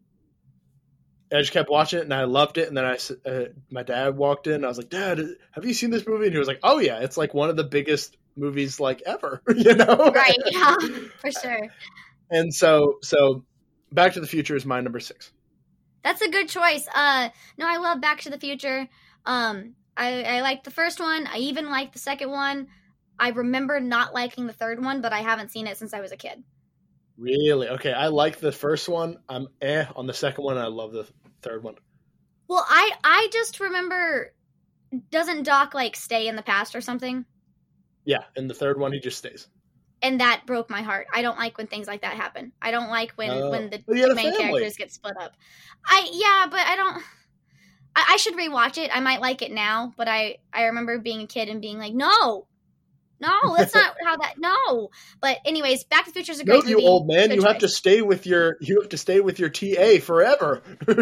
I just kept watching it and I loved it. And then I, uh, my dad walked in. And I was like, Dad, have you seen this movie? And he was like, Oh yeah, it's like one of the biggest movies like ever, you know? right. Yeah. For sure. And so, so Back to the Future is my number six. That's a good choice. Uh, no, I love Back to the Future. Um, I, I like the first one. I even like the second one. I remember not liking the third one, but I haven't seen it since I was a kid. Really? Okay. I like the first one. I'm eh on the second one. I love the third one. Well, I I just remember doesn't Doc like stay in the past or something? Yeah. in the third one, he just stays. And that broke my heart. I don't like when things like that happen. I don't like when Oh. when the But he had a main family. characters get split up. I yeah, but I don't. I, I should rewatch it. I might like it now, but I I remember being a kid and being like, no, no, that's not how that. No, but anyways, Back to the Future is a great. No, you movie. old man, Good you have to stay with your you have to stay with your TA forever.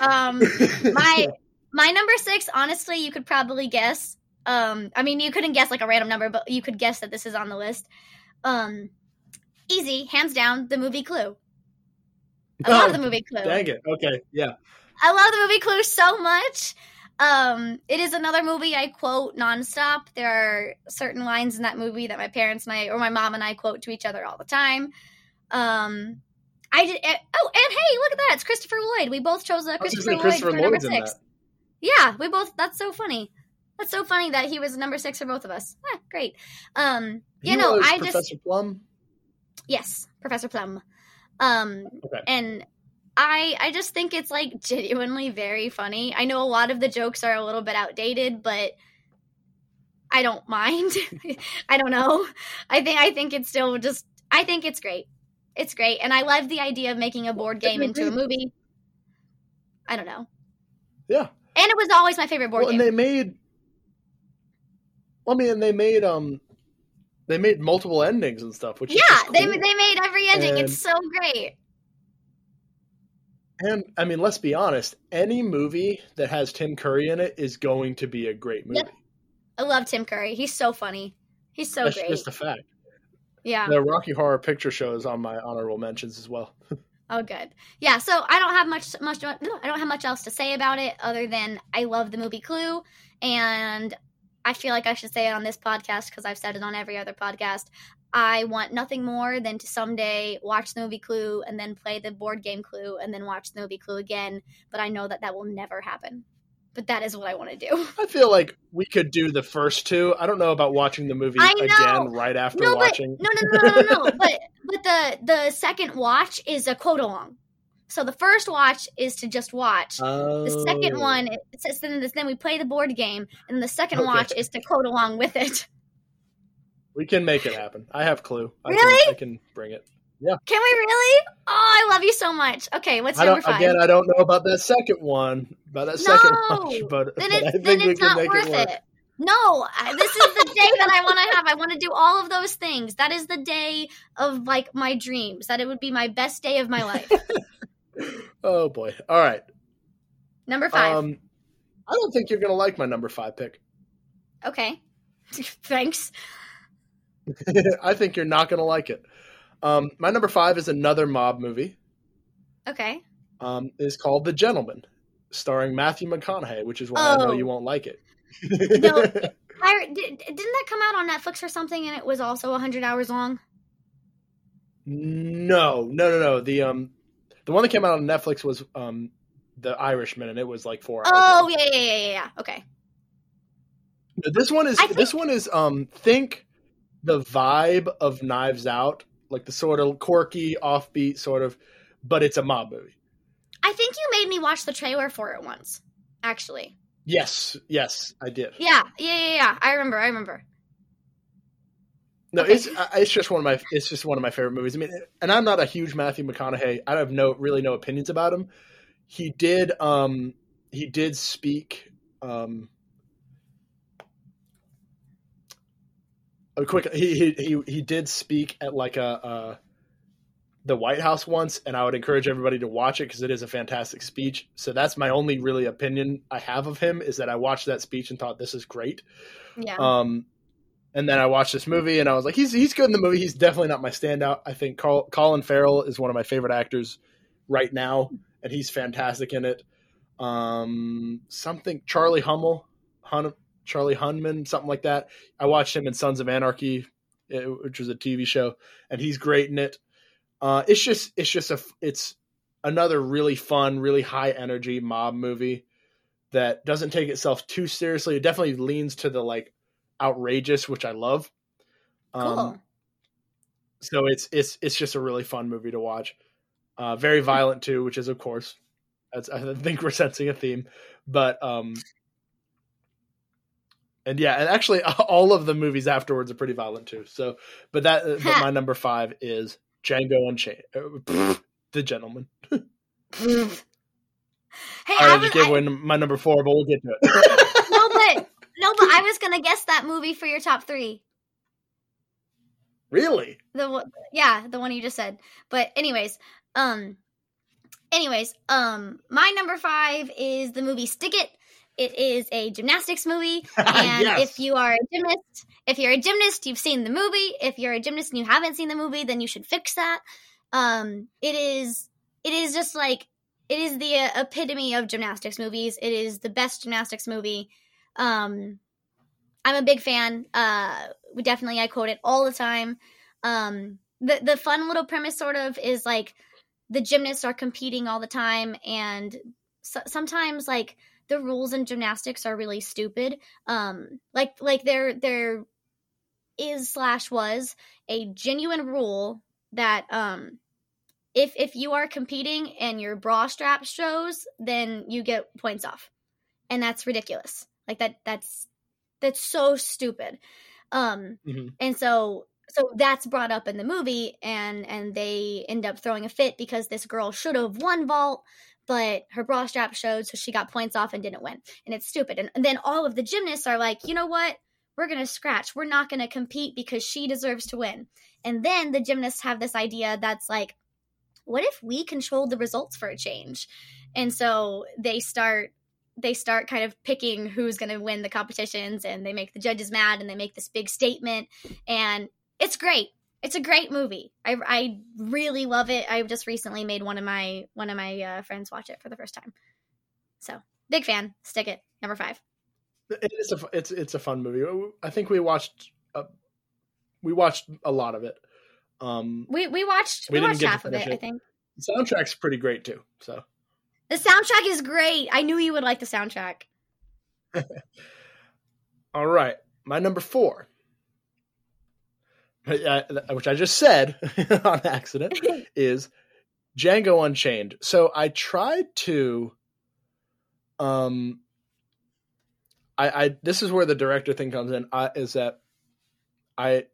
Um, my my number six, honestly, you could probably guess. Um, I mean, you couldn't guess like a random number, but you could guess that this is on the list. Um, easy, hands down, the movie Clue. I love the movie Clue. Dang it. Okay. Yeah. I love the movie Clue so much. Um, it is another movie I quote nonstop. There are certain lines in that movie that my parents and I, or my mom and I, quote to each other all the time. Um, I did. eh, Oh, and hey, look at that! It's Christopher Lloyd. We both chose uh, I Christopher Lloyd Christopher for number Lloyd's six. Yeah, we both. That's so funny. That's so funny that he was number six for both of us. Ah, great. Um, you He know, I Professor just Plum. yes, Professor Plum. Um, Okay. and I I just think it's like genuinely very funny. I know a lot of the jokes are a little bit outdated, but I don't mind. I don't know. I think I think it's still just I think it's great. It's great, and I love the idea of making a board game into a movie. I don't know, Yeah. and it was always my favorite board Well, game. and they made. I mean, they made um, they made multiple endings and stuff, which yeah, just they cool. they made every ending. And- it's so great. And I mean, let's be honest. Any movie that has Tim Curry in it is going to be a great movie. Yep. I love Tim Curry. He's so funny. He's so That's great. just a fact. yeah. The Rocky Horror Picture Show is on my honorable mentions as well. Oh, good. Yeah. So I don't have much much no, I don't have much else to say about it other than I love the movie Clue, and I feel like I should say it on this podcast because I've said it on every other podcast. I want nothing more than to someday watch the movie Clue and then play the board game Clue and then watch the movie Clue again. But I know that that will never happen. But that is what I want to do. I feel like we could do the first two. I don't know about watching the movie again right after no, but watching. no, no, no, no, no, no. but but the the second watch is a quote along. So the first watch is to just watch. The second Oh. one, it says then, then we play the board game, and the second Okay. watch is to quote along with it. We can make it happen. I have Clue. I Really? Can, I can bring it. Yeah. Can we really? Oh, I love you so much. Okay, what's number five? again, I don't know about that second one. About that second No. watch, but, then but I it's think then it's not worth it it. No, I- this is the day that I want to have. I want to do all of those things. That is the day of like my dreams. That it would be my best day of my life. Oh boy! All right. Number five. Um, I don't think you're gonna like my number five pick. okay. Thanks. I think you're not gonna like it. Um, my number five is another mob movie. Okay. Um, it's called The Gentleman, starring Matthew McConaughey, which is why I know Oh. you won't like it. No. I, did, didn't that come out on Netflix or something and it was also 100 hours long? no, no, no, no. The um, the one that came out on Netflix was um, The Irishman, and it was like four hours. Oh, long. yeah, yeah, yeah, yeah, yeah. Okay. This one is think- this one is um think the vibe of Knives Out, like the sort of quirky, offbeat sort of, but it's a mob movie. I think you made me watch the trailer for it once, actually. Yes, yes, I did. Yeah, yeah, yeah, yeah. I remember, I remember. No, Okay. it's it's just one of my it's just one of my favorite movies. I mean, and I'm not a huge Matthew McConaughey. I have no really no opinions about him. He did um he did speak um a quick he he he, he did speak at like a uh the White House once, and I would encourage everybody to watch it because it is a fantastic speech. So that's my only really opinion I have of him is that I watched that speech and thought this is great. Yeah. Um, and then I watched this movie, and I was like, he's he's good in the movie. He's definitely not my standout. I think Carl, Colin Farrell is one of my favorite actors right now, and he's fantastic in it. Um, something Charlie Hummel, Hun, Charlie Hunman, something like that. I watched him in Sons of Anarchy, eh, which was a TV show, and he's great in it. Uh, it's just it's just a it's another really fun, really high energy mob movie that doesn't take itself too seriously. It definitely leans to the like outrageous, which I love. Um, cool. So it's it's it's just a really fun movie to watch. Uh, very violent too, which is of course, that's, I think we're sensing a theme. But um, and yeah, and actually all of the movies afterwards are pretty violent too. So, but that uh, but my number five is Django Unchained, uh, The Gentleman. hey, I I just gave I, away my number four, but we'll get to it. no, but no, but I was gonna guess that movie for your top three. really? The yeah, the one you just said. But anyways, um, anyways, um, my number five is the movie Stick It. It is a gymnastics movie, and Yes. if you are a gymnast, if you're a gymnast, you've seen the movie. If you're a gymnast and you haven't seen the movie, then you should fix that. Um, it is, it is just like it is the uh, epitome of gymnastics movies. It is the best gymnastics movie. Um, I'm a big fan. Uh, definitely, I quote it all the time. Um, the the fun little premise sort of is like the gymnasts are competing all the time, and so, sometimes like the rules in gymnastics are really stupid. Um, like like there there is slash was a genuine rule that um if if you are competing and your bra strap shows, then you get points off, and that's ridiculous. Like that that's that's so stupid. Um, Mm-hmm. and so so that's brought up in the movie, and and they end up throwing a fit because this girl should have won vault, but her bra strap showed, so she got points off and didn't win, and it's stupid. And, and then all of the gymnasts are like, you know what? We're gonna scratch. We're not gonna compete because she deserves to win. And then the gymnasts have this idea that's like, what if we control the results for a change? And so they start they start kind of picking who's going to win the competitions and they make the judges mad and they make this big statement and it's great. It's a great movie. I, I really love it. I just recently made one of my one of my uh, friends watch it for the first time. So big fan. Stick it. Number five. It is a it's it's a fun movie. I think we watched uh, we watched a lot of it. Um, we we watched We we, watched half of it, finish i think. The soundtrack's pretty great too. So the soundtrack is great i knew you would like the soundtrack all right, my number four, uh, which I just said on accident, is Django Unchained. So I tried to, um, I, I this is where the director thing comes in. I, is that I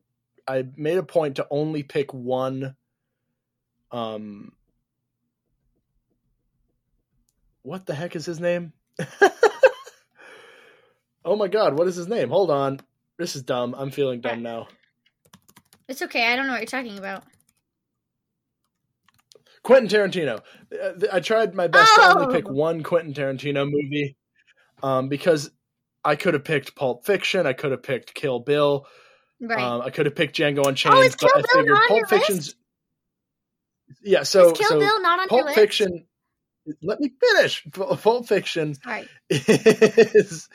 I made a point to only pick one. Um, what the heck is his name? oh my god, what is his name? Hold on, this is dumb. I'm feeling dumb now. it's okay i don't know what you're talking about Quentin Tarantino. Uh, I tried my best to Oh. only pick one Quentin Tarantino movie um, because I could have picked Pulp Fiction, I could have picked Kill Bill, right um, I could have picked Django Unchained, Oh, but Kill I Bill figured Pulp Fiction's. Yeah, so is kill so bill not on your Pulp list Fiction. Let me finish. Pul- Pulp Fiction Sorry. is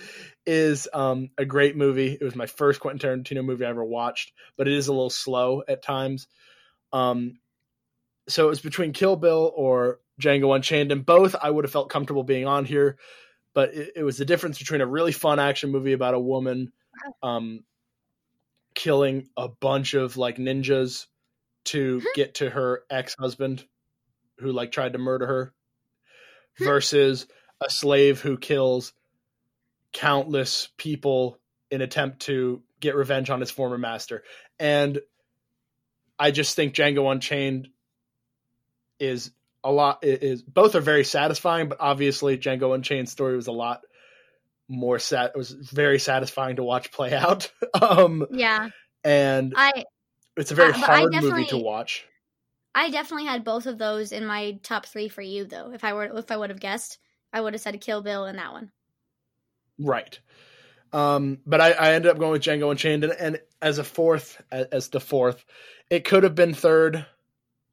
is um, a great movie. It was my first Quentin Tarantino movie I ever watched, but it is a little slow at times. Um, so it was between Kill Bill or Django Unchained, and both I would have felt comfortable being on here. But it, it was the difference between a really fun action movie about a woman um, killing a bunch of like ninjas to get to her ex husband who like tried to murder her versus a slave who kills countless people in attempt to get revenge on his former master. And I just think Django Unchained is a lot is both are very satisfying, but obviously Django Unchained's story was a lot more sat it was very satisfying to watch play out. um Yeah, and I it's a very I hard movie to watch. I definitely had both of those in my top three for you though. If I were if I would have guessed, I would have said Kill Bill in that one. Right. Um, but I, I ended up going with Django Unchained, and, and as a fourth, as, as the fourth, it could have been third.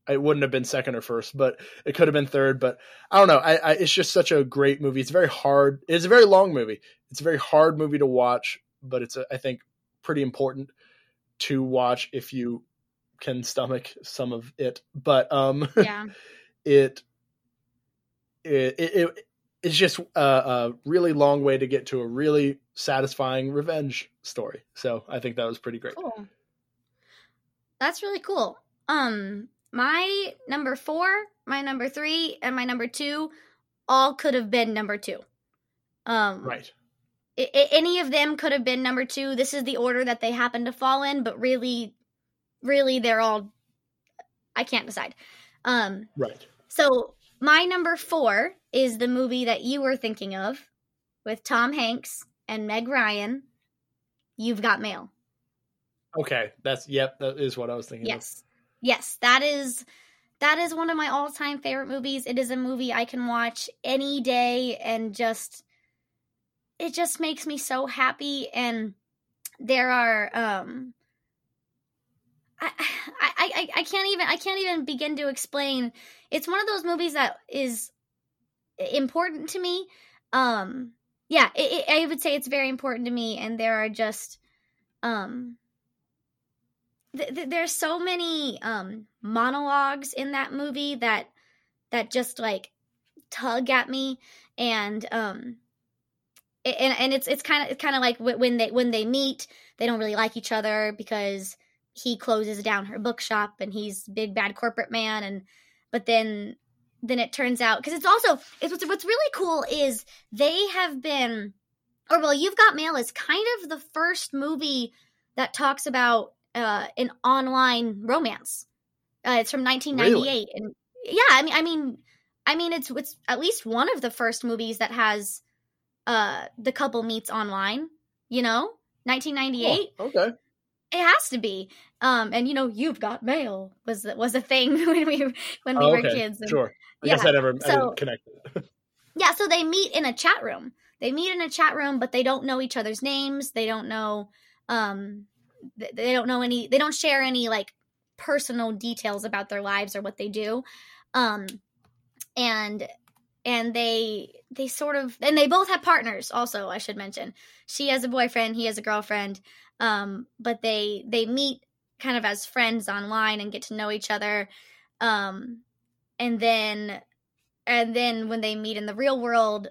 It wouldn't have been second or first, but it could have been third. But I don't know. I, I, it's just such a great movie. It's very hard. It's a very long movie. It's a very hard movie to watch, but it's a, I think pretty important to watch if you can stomach some of it. But um, Yeah, it it, it, it it's just a, a really long way to get to a really satisfying revenge story. So I think that was pretty great. cool. That's really cool. Um, my number four, my number three, and my number two all could have been number two. Um, Right. I- I- any of them could have been number two. This is the order that they happen to fall in, but really, really, they're all. I can't decide. Um, Right. so my number four is the movie that you were thinking of, with Tom Hanks and Meg Ryan. You've got mail. Okay. That's yep. That is what I was thinking. of. Yes. Yes, that is that is one of my all-time favorite movies. It is a movie I can watch any day and just it just makes me so happy and there are um I, I, I, can't even I can't even begin to explain. It's one of those movies that is important to me. Um, yeah, it, it, I would say it's very important to me, and there are just um, th- th- there's so many um monologues in that movie that that just like tug at me, and um, and and it's it's kind of it's kind of like when they when they meet, they don't really like each other because he closes down her bookshop and he's big bad corporate man and but then then it turns out because it's also it's what's, what's really cool is they have been or well you've got mail is kind of the first movie that talks about uh an online romance. Uh, it's from 1998 really? and yeah i mean i mean i mean it's it's at least one of the first movies that has uh the couple meets online you know? 1998 oh, okay. It has to be um and you know you've got mail was was a thing when we when we oh, okay. were kids and, sure I yeah. guess I never so, connected. yeah, so they meet in a chat room. They meet in a chat room, but they don't know each other's names. They don't know um they don't know any they don't share any like personal details about their lives or what they do. Um and and they they sort of and they both have partners also, I should mention. She has a boyfriend, he has a girlfriend. Um but they they meet kind of as friends online and get to know each other. Um and then and then when they meet in the real world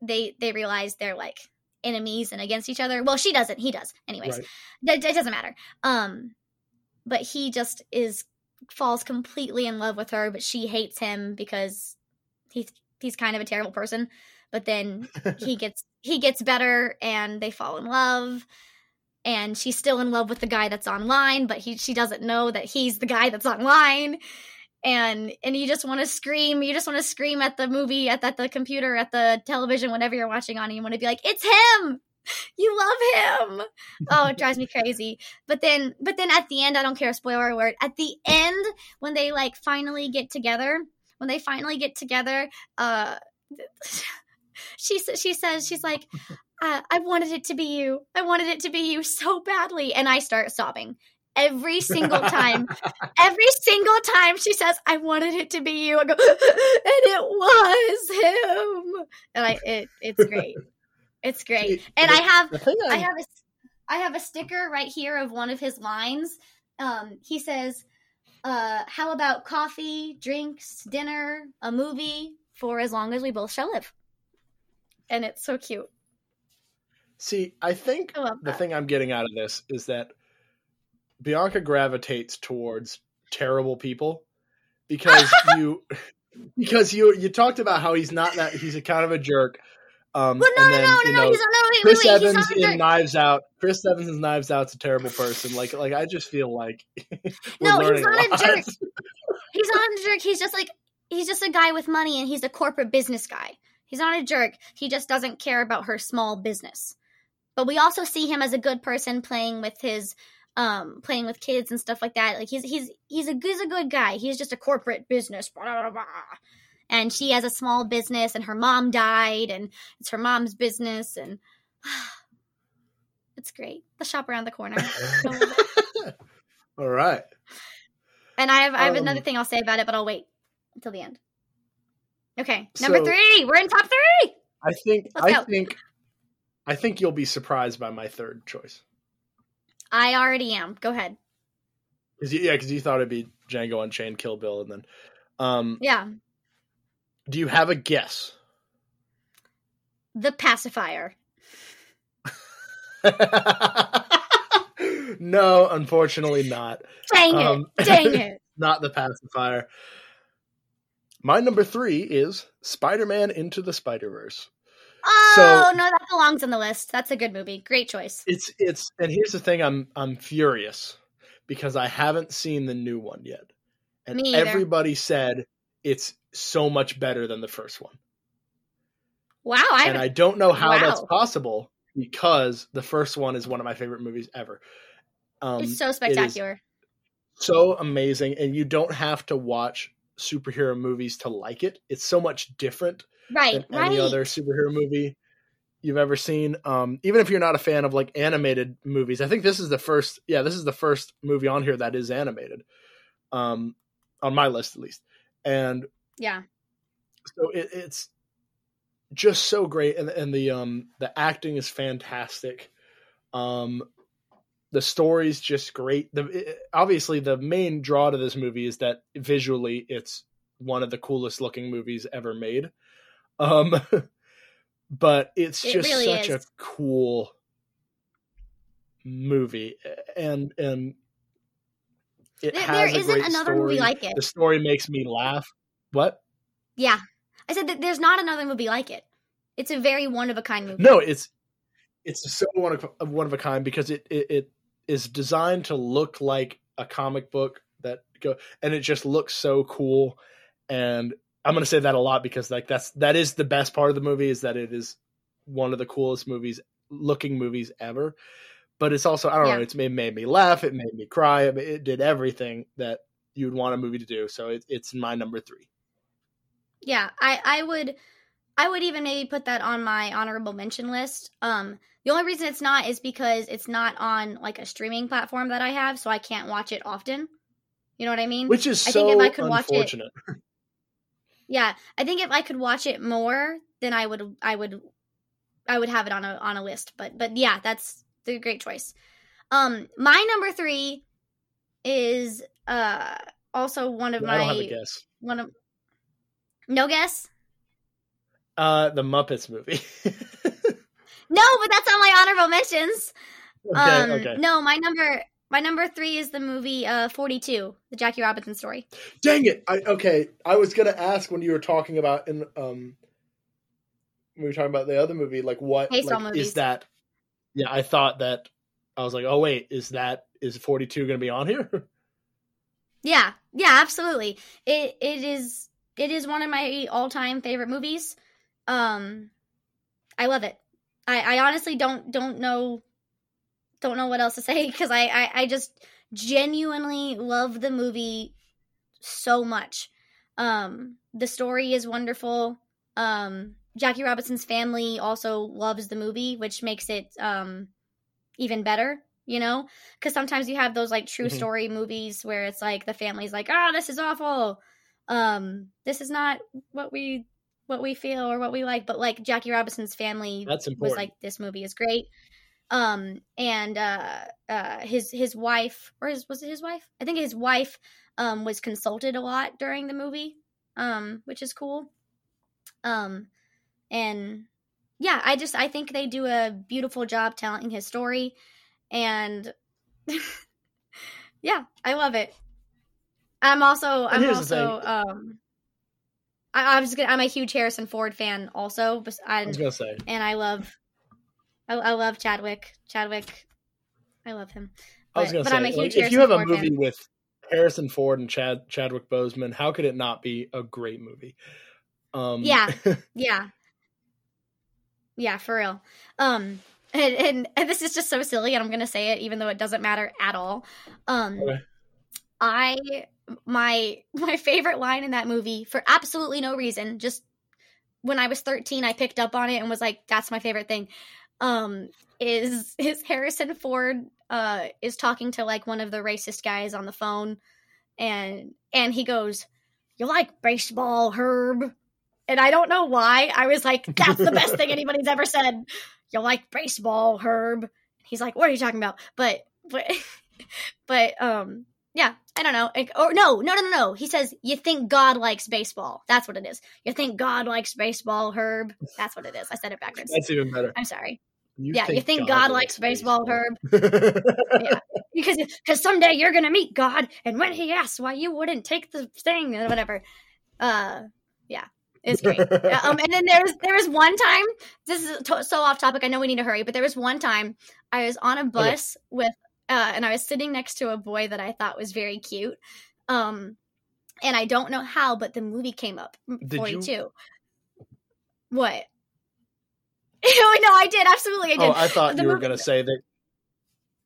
they they realize they're like enemies and against each other well she doesn't he does anyways right. that, it doesn't matter um but he just is falls completely in love with her but she hates him because he's he's kind of a terrible person but then he gets he gets better and they fall in love and she's still in love with the guy that's online but he she doesn't know that he's the guy that's online. And and you just want to scream you just want to scream at the movie at, at the computer at the television whatever you're watching on and you want to be like it's him! You love him! Oh it drives me crazy. But then but then at the end i don't care spoiler alert at the end when they like finally get together when they finally get together uh she she says she's like uh, I wanted it to be you. I wanted it to be you so badly. And I start sobbing every single time. every single time she says, I wanted it to be you. I go, and it was him. And I it it's great. It's great. And I have I have a I have a sticker right here of one of his lines. Um, he says, uh, how about coffee, drinks, dinner, a movie for as long as we both shall live? And it's so cute. See, I think I the thing I'm getting out of this is that Bianca gravitates towards terrible people because you because you you talked about how he's not that he's a kind of a jerk. Um, well, no, and then, no, no, you know, no, he's, no, wait, Chris wait, Evans in Knives Out. Chris Evans in Knives Out's a terrible person. Like, like I just feel like no, he's not a, a jerk. He's not a jerk. He's just like he's just a guy with money, and he's a corporate business guy. He's not a jerk. He just doesn't care about her small business. But we also see him as a good person playing with his um playing with kids and stuff like that. Like he's he's he's a he's a good guy. He's just a corporate business blah, blah, blah. and she has a small business and her mom died and it's her mom's business and it's great. The shop around the corner. All right. And i have i have um, another thing i'll say about it but i'll wait until the end. Okay number so, three. We're in top three. I think Let's i go. think i think you'll be surprised by my third choice I already am. Go ahead. Cause you, yeah, because you thought it'd be Django Unchained, Kill Bill, and then, um, yeah. Do you have a guess? The pacifier. no, unfortunately not. Dang it! Um, Dang it! not the pacifier. My number three is Spider-Man Into the Spider-Verse. Oh so, no, that belongs on the list. That's a good movie. Great choice. It's it's and here's the thing. I'm I'm furious because I haven't seen the new one yet, and everybody said it's so much better than the first one. Wow, I and I don't know how wow. that's possible because the first one is one of my favorite movies ever. Um, it's so spectacular, so amazing, and you don't have to watch superhero movies to like it. It's so much different right, than any other superhero movie you've ever seen. Um, even if you're not a fan of like animated movies, I think this is the first. Yeah, this is the first movie on here that is animated, um, on my list at least. And yeah, so it, it's just so great, and and the um the acting is fantastic. Um, the story's just great. The it, obviously the main draw to this movie is that visually it's one of the coolest looking movies ever made. Um, but it's It just really such is. a cool movie, and and it There, has there a isn't great another story. movie like it. The story makes me laugh. What? Yeah, I said that there's not another movie like it. It's a very one of a kind movie. No, it's it's so one of one of a kind because it, it it is designed to look like a comic book that go and it just looks so cool and I'm going to say that a lot because like that's that is the best part of the movie is that it is one of the coolest movies looking movies ever but it's also I don't Yeah. know it's made, made me laugh it made me cry it, did everything that you'd want a movie to do so it, it's my number 3 Yeah, I I would I would even maybe put that on my honorable mention list. Um the only reason it's not is because it's not on like a streaming platform that I have, so I can't watch it often. You know what I mean? which is I so think if I could watch it- unfortunate yeah, I think if I could watch it more, then I would I would I would have it on a on a list. But but yeah, that's the great choice. Um my number 3 is uh also one of I don't have a my guess one of No guess? uh the Muppets movie No, but that's on my honorable mentions. okay um, okay No, my number my number three is the movie uh, 42, the Jackie Robinson story. Dang it! I okay. I was gonna ask when you were talking about in um when we were talking about the other movie, like what like, movies. is that? Yeah, I thought that. I was like, oh wait, is that is forty two gonna be on here? Yeah, yeah, absolutely. It it is it is one of my all time favorite movies. Um, I love it. I, I honestly don't don't know don't know what else to say because I, I I just genuinely love the movie so much. Um, the story is wonderful. Um, Jackie Robinson's family also loves the movie, which makes it um even better. You know, because sometimes you have those like true Mhm. story movies where it's like the family's like, "Oh, this is awful. Um, this is not what we what we feel or what we like." But like Jackie Robinson's family That's was like, "This movie is great." Um, and uh, uh, his his wife or his was it his wife? I think his wife um was consulted a lot during the movie, um, which is cool. Um, and yeah, I just I think they do a beautiful job telling his story, and yeah, I love it. I'm also I'm also um I, I was gonna, I'm a huge Harrison Ford fan also, bes- I was gonna say. and I love I, I love Chadwick Chadwick I love him. I was But- gonna say, I'm a like, huge if you have a movie fan. with Harrison Ford and Chad Chadwick Boseman, how could it not be a great movie? Um, Yeah. Yeah. Yeah, for real. Um and, and, and this is just so silly and I'm gonna say it even though it doesn't matter at all. Um Okay. I my my favorite line in that movie for absolutely no reason, just when I was 13 I picked up on it and was like, that's my favorite thing. Um is is Harrison Ford uh is talking to like one of the racist guys on the phone and and he goes, You like baseball, Herb? And I don't know why. I was like, that's the best thing anybody's ever said. You like baseball, Herb? He's like, what are you talking about? But but but um yeah, I don't know. Or no, no, no, no, no. He says, you think God likes baseball. That's what it is. You think God likes baseball, Herb? That's what it is. I said it backwards. That's even better. I'm sorry. You yeah, you think God, likes baseball, Herb? Herb? because because someday you're gonna meet God, and when He asks why you wouldn't take the thing or whatever, uh, yeah, it's great. Um, and then there was there was one time. This is to- so off topic. I know we need to hurry, but there was one time I was on a bus with, uh, and I was sitting next to a boy that I thought was very cute. Um, and I don't know how, but the movie came up. Forty two. What? no, I did absolutely. I did. oh, I thought The you were movie- gonna say that.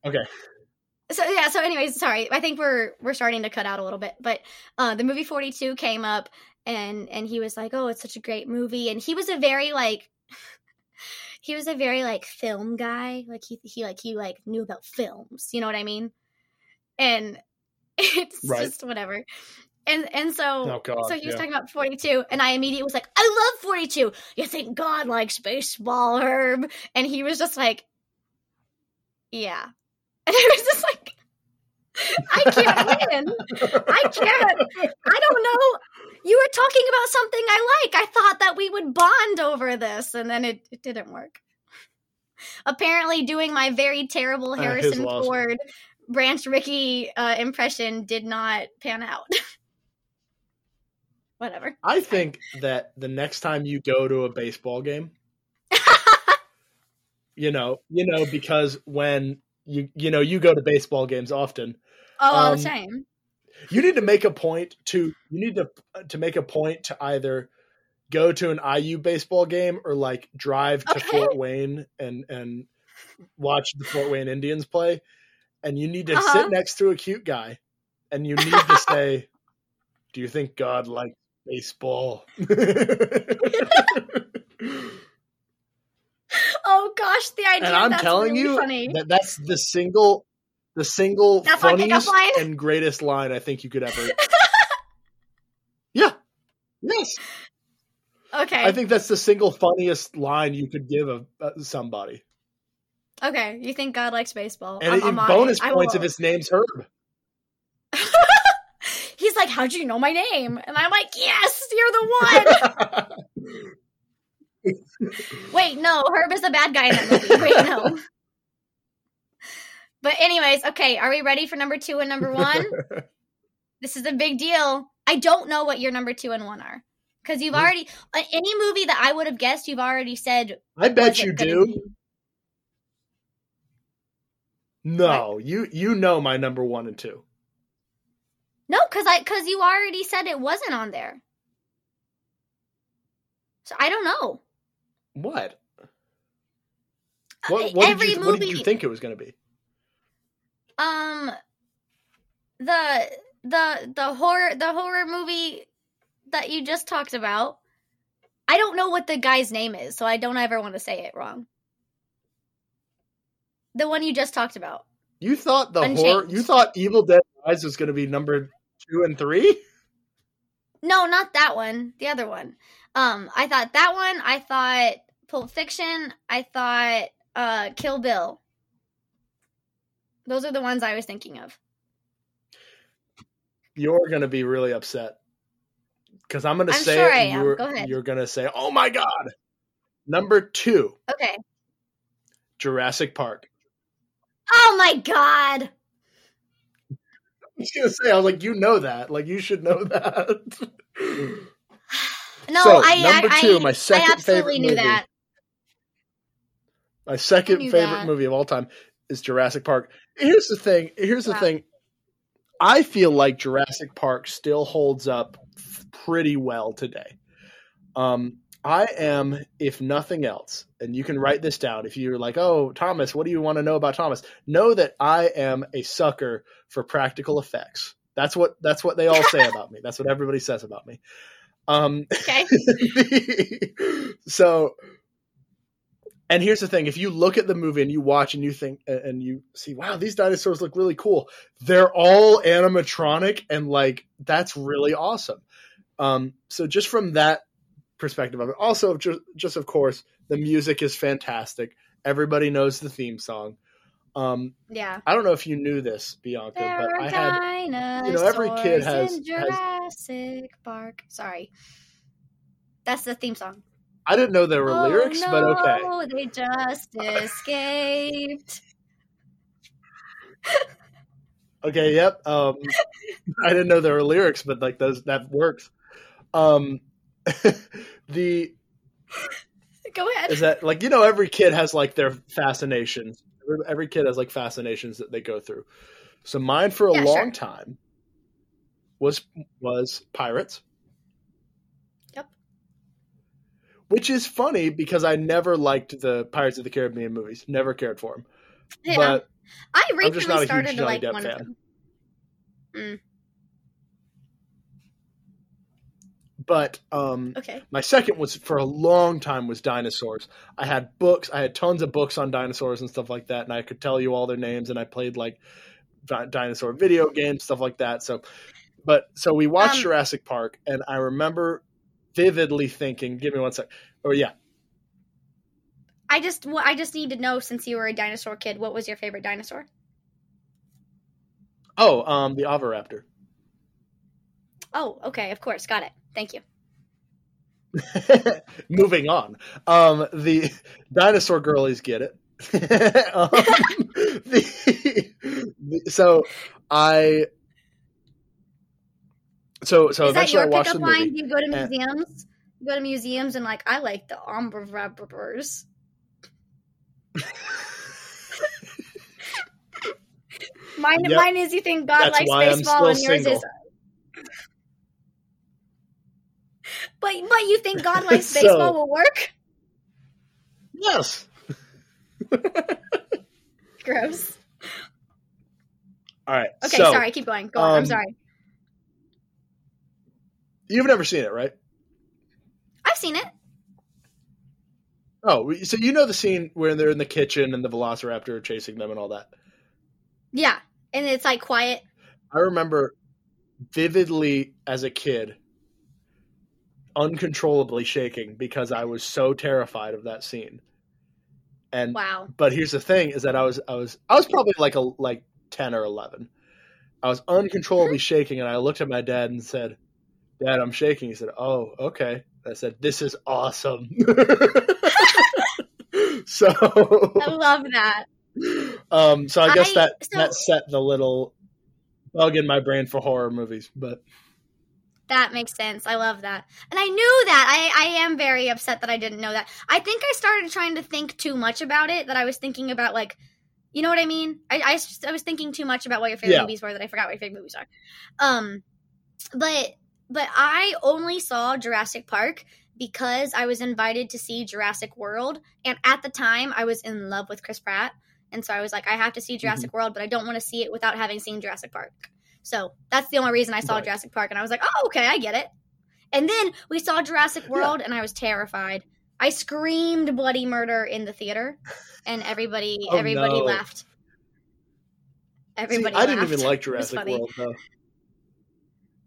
Okay. so yeah so anyways sorry i think we're we're starting to cut out a little bit but uh the movie 42 came up and and he was like oh it's such a great movie and he was a very like he was a very like film guy like he he like he like knew about films you know what i mean and it's Right. just whatever and and so Oh, God, so he was yeah. talking about 42 and i immediately was like i love 42 you think god likes baseball herb? And he was just like yeah. And i was just like i can't win. I can't. I don't know. You were talking about something i like. I thought that we would bond over this. And then it, it didn't work. Apparently doing my very terrible Uh, harrison loss. ford Branch Rickey uh, impression did not pan out whatever I think that the next time you go to a baseball game, you know, you know, because when you you know you go to baseball games often, Oh, all Um, the time. you need to make a point to you need to to make a point to either go to an IU baseball game or like drive to Okay. Fort Wayne and and watch the Fort Wayne Indians play, and you need to Uh-huh. sit next to a cute guy, and you need to say, "Do you think God likes baseball?" Oh gosh, the idea. and I'm that's telling really you funny. that that's the single, the single That's funniest and greatest line I think you could ever. yeah. Yes. okay, I think that's the single funniest line you could give of uh, somebody. okay. You think God likes baseball? And I'm, I'm bonus. Points if his name's Herb. He's like, "How'd you know my name?" And I'm like, "Yes, you're the one." Wait, no, Herb is the bad guy in that movie. Wait, no. But anyways, okay. Are we ready for number two and number one? this is a big deal. I don't know what your number two and one are because you've already uh, any movie that I would have guessed. You've already said. I bet you do. be. No, you you know my number one and two. No, because I because you already said it wasn't on there. So I don't know. What? Uh, What, what, Every did you, movie, what did you think it was going to be? um, the the the horror the horror movie that you just talked about. I don't know what the guy's name is, so I don't ever want to say it wrong. The one you just talked about. You thought the horror. You thought Evil Dead Rise was going to be number two and three. No, not that one. The other one. Um, I thought that one. I thought Pulp Fiction. I thought uh, Kill Bill. Those are the ones I was thinking of. You're going to be really upset because I'm going to I'm say sure it. You're, Go ahead. You're going to say, "Oh my god!" Number two, Okay. Jurassic Park. Oh my god. I was going to say, I was like, you know that. Like, you should know that. No, So, I number I, two, I, my second I absolutely favorite knew movie. that. My second favorite that. movie of all time is Jurassic Park. Here's the thing. Here's the thing. I feel like Jurassic Park still holds up pretty well today. Um, I am, if nothing else, and you can write this down. If you're like, "Oh, Thomas, what do you want to know about Thomas?" Know that I am a sucker for practical effects. That's what that's what they all say about me. That's what everybody says about me. Um, Okay. so and here's the thing if you look at the movie and you watch and you think and you see wow these dinosaurs look really cool they're all animatronic and like that's really awesome um so just from that perspective of it also just, just of course the music is fantastic everybody knows the theme song um Yeah. i don't know if you knew this bianca There but i had you know, every kid has- Jurassic Park. Sorry. That's the theme song. i didn't know there were oh, lyrics but okay Oh, they just escaped. Okay, yep. Um I didn't know there were lyrics, but like those that works. Um the Go ahead. is that like you know every kid has like their fascinations. Every- kid has like fascinations that they go through. So mine for a Yeah, long sure. time was was pirates. Yep. Which is funny because I never liked the Pirates of the Caribbean movies. Never cared for them. Yeah. But I I'm just not a recently started to like Depp one fan. of them. Mm. But um Okay. My second was for a long time was dinosaurs. I had books. I had tons of books on dinosaurs and stuff like that, and I could tell you all their names. And I played like di- dinosaur video games, stuff like that. So, But so we watched Um, Jurassic Park, and I remember vividly thinking, "Give me one sec." Oh yeah, I just well, I just need to know since you were a dinosaur kid, what was your favorite dinosaur? oh, um, the Oviraptor. Oh, okay, of course, got it. Thank you. Moving on. Um, the dinosaur girlies get it. um, the, the- so I. So so Is that eventually I your watched pickup line? Do you go to and- museums? You go to museums and like I like the ombrabras. Mine, Yep. mine is you think God That's likes baseball, and yours single. is. But but you think God likes So- baseball will work? Yes. Gross. All right. Okay, so, sorry. Keep going. Go on. I'm um, sorry. You've never seen it, right? I've seen it. Oh, so you know the scene where they're in the kitchen and the Velociraptor are chasing them and all that. Yeah, and it's like quiet. I remember vividly as a kid, uncontrollably shaking because I was so terrified of that scene. And Wow. but here's the thing: is that I was I was I was probably like a like ten or eleven. I was uncontrollably shaking, and I looked at my dad and said, "Dad, I'm shaking." He said, "Oh, okay." I said, "This is awesome." so, I love that. um, so I guess I- that so- that set the little bug in my brain for horror movies. But That makes sense. I love that. And I knew that. I, I am very upset that I didn't know that. I think I started trying to think too much about it, that I was thinking about, like, you know what I mean? I I was thinking too much about what your favorite Yeah. movies were that I forgot what your favorite movies are. Um, but but I only saw Jurassic Park because I was invited to see Jurassic World, and at the time I was in love with Chris Pratt, and so I was like, I have to see Jurassic World, but I don't want to see it without having seen Jurassic Park. So that's the only reason I saw Right. Jurassic Park, and I was like, oh, okay, I get it. And then we saw Jurassic World, and I was terrified. I screamed bloody murder in the theater, and everybody Oh, everybody no. laughed. see, Everybody, I didn't even like Jurassic. World though.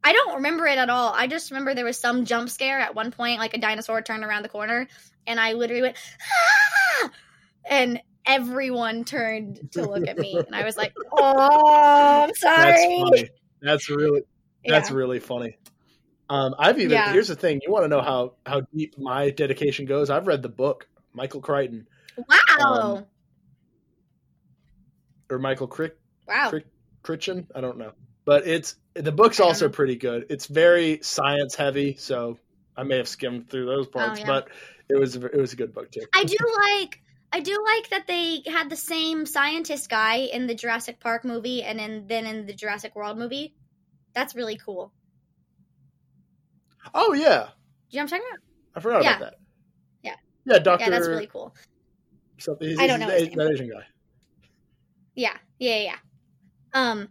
I don't remember it at all. I just remember there was some jump scare at one point, like a dinosaur turned around the corner, and I literally went, ah! and everyone turned to look at me, and I was like, oh, I'm sorry." That's sorry. funny. That's really that's Yeah. really funny. Um, I've even Yeah. here's the thing. You want to know how how deep my dedication goes? I've read the book, Michael Crichton Wow. um, or Michael Crick wow. Crick Crichton. I don't know, but it's the book's also know. pretty good. It's very science heavy, so I may have skimmed through those parts, Oh, yeah. but it was it was a good book too. I do like I do like that they had the same scientist guy in the Jurassic Park movie and in, then in the Jurassic World movie. That's really cool. Oh yeah, Do you know what I'm talking about? I forgot Yeah. about that. Yeah. yeah, Doctor. Yeah, that's really cool. So He's, I don't know the- his that Asian guy. Yeah, yeah, yeah. yeah. Um,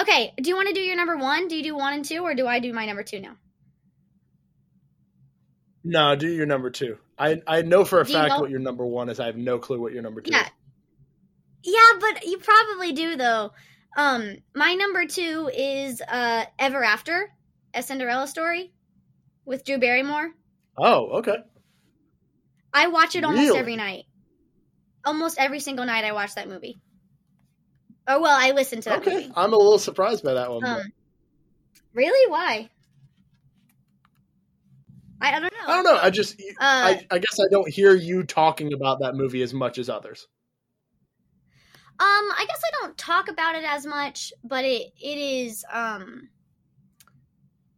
okay. Do you want to do your number one? Do you do one and two, or do I do my number two now? No, do your number two. I I know for a Do you fact know- what your number one is. I have no clue what your number two Yeah. is. Yeah, but you probably do though. Um, my number two is uh Ever After, a Cinderella story with Drew Barrymore. Oh, okay. I watch it almost Really? every night. Almost every single night I watch that movie. Or well, I listen to that Okay. movie. I'm a little surprised by that one. Um, really? Why? I, I don't know. I don't know. I just Uh, I, I guess I don't hear you talking about that movie as much as others. Um, I guess I don't talk about it as much, but it it is um,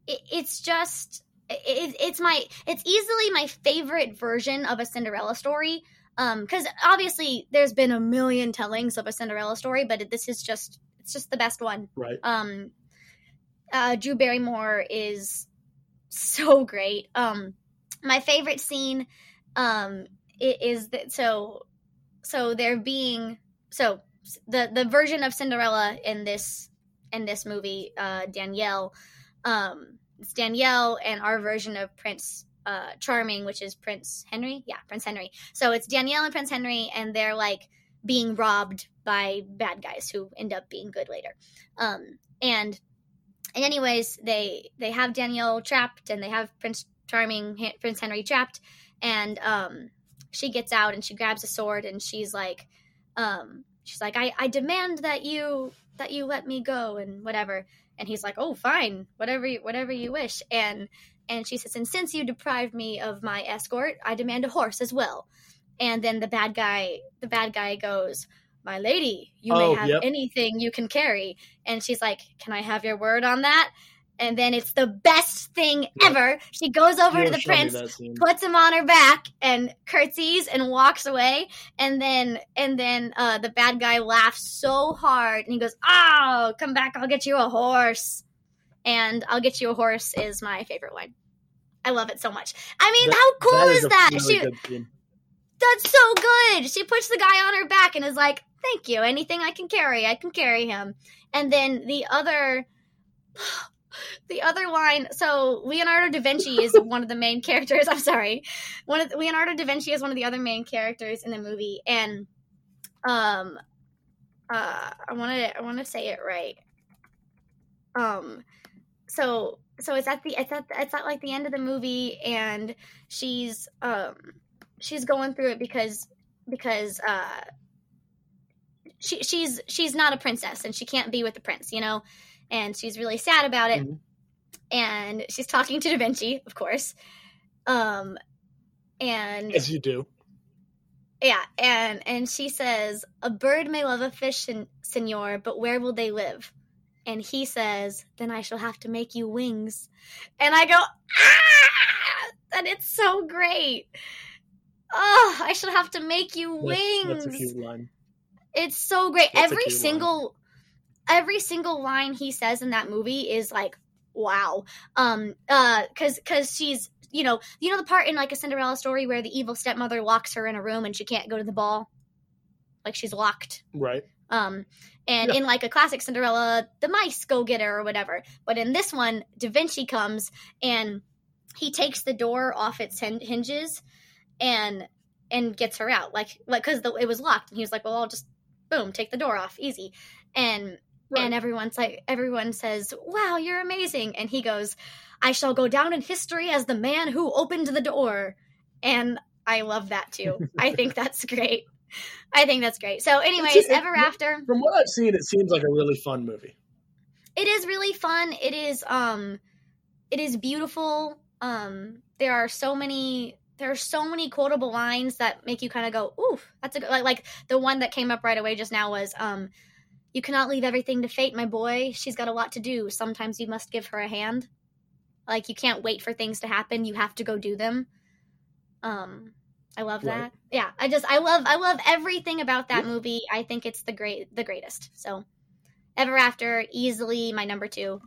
it, it's just it, it's my it's easily my favorite version of a Cinderella story. Um, because obviously there's been a million tellings of a Cinderella story, but this is just it's just the best one. Right. Um, uh, Drew Barrymore is so great. Um, my favorite scene, um, is that so, so they're being so the the version of Cinderella in this in this movie, uh, Danielle, um, it's Danielle and our version of Prince uh Charming, which is Prince Henry. Yeah, Prince Henry. So it's Danielle and Prince Henry, and they're like being robbed by bad guys who end up being good later. Um, and and anyways, they they have Danielle trapped, and they have Prince Charming, Prince Henry trapped, and um, she gets out and she grabs a sword and she's like, um, she's like, I I demand that you that you let me go and whatever. And he's like, oh, fine, whatever you, whatever you wish. And and she says, and since you deprived me of my escort, I demand a horse as well. And then the bad guy, the bad guy goes, my lady, you Oh, may have yep. anything you can carry. And she's like, can I have your word on that? And then it's the best thing Yep. ever. She goes over to the prince, puts him on her back and curtsies and walks away. And then and then uh the bad guy laughs so hard and he goes oh come back i'll get you a horse. And i'll get you a horse is my favorite one. i love it so much. I mean That- how cool is, that? really she, that's so good. She puts the guy on her back and is like thank you. Anything i can carry i can carry him. And then the other the other line so leonardo da vinci is one of the main characters i'm sorry. One of the, leonardo da vinci is one of the other main characters in the movie and um uh i want to i want to say it right. Um so so it's at the it's at it's at like the end of the movie and she's um she's going through it because because uh she she's she's not a princess and she can't be with the prince you know and she's really sad about it Mhm. and she's talking to da vinci of course um and As you do. yeah and and she says a bird may love a fish sen- senor but where will they live and he says then i shall have to make you wings and i go ah and it's so great oh i shall have to make you wings that's a cute line. it's so great. That's every single every single line he says in that movie is like wow. Um uh cuz cuz she's you know, you know the part in like a Cinderella story where the evil stepmother locks her in a room and she can't go to the ball? Like she's locked. Right. Um and Yeah. in like a classic Cinderella, the mice go get her or whatever. But in this one, Da Vinci comes and he takes the door off its hinges and and gets her out like like because it was locked and he was like well i'll just boom take the door off easy and Right. and everyone's like everyone says wow you're amazing. And he goes i shall go down in history as the man who opened the door. And i love that too. I think that's great. I think that's great. So anyways it- ever after From what I've seen, it seems like a really fun movie. it is really fun. It is um it is beautiful. Um there are so many there are so many quotable lines that make you kind of go ooh that's a good like, like the one that came up right away just now was um you cannot leave everything to fate my boy she's got a lot to do sometimes you must give her a hand like you can't wait for things to happen you have to go do them um i love Right. that yeah i just i love i love everything about that Yeah. movie i think it's the great the greatest so ever after easily my number two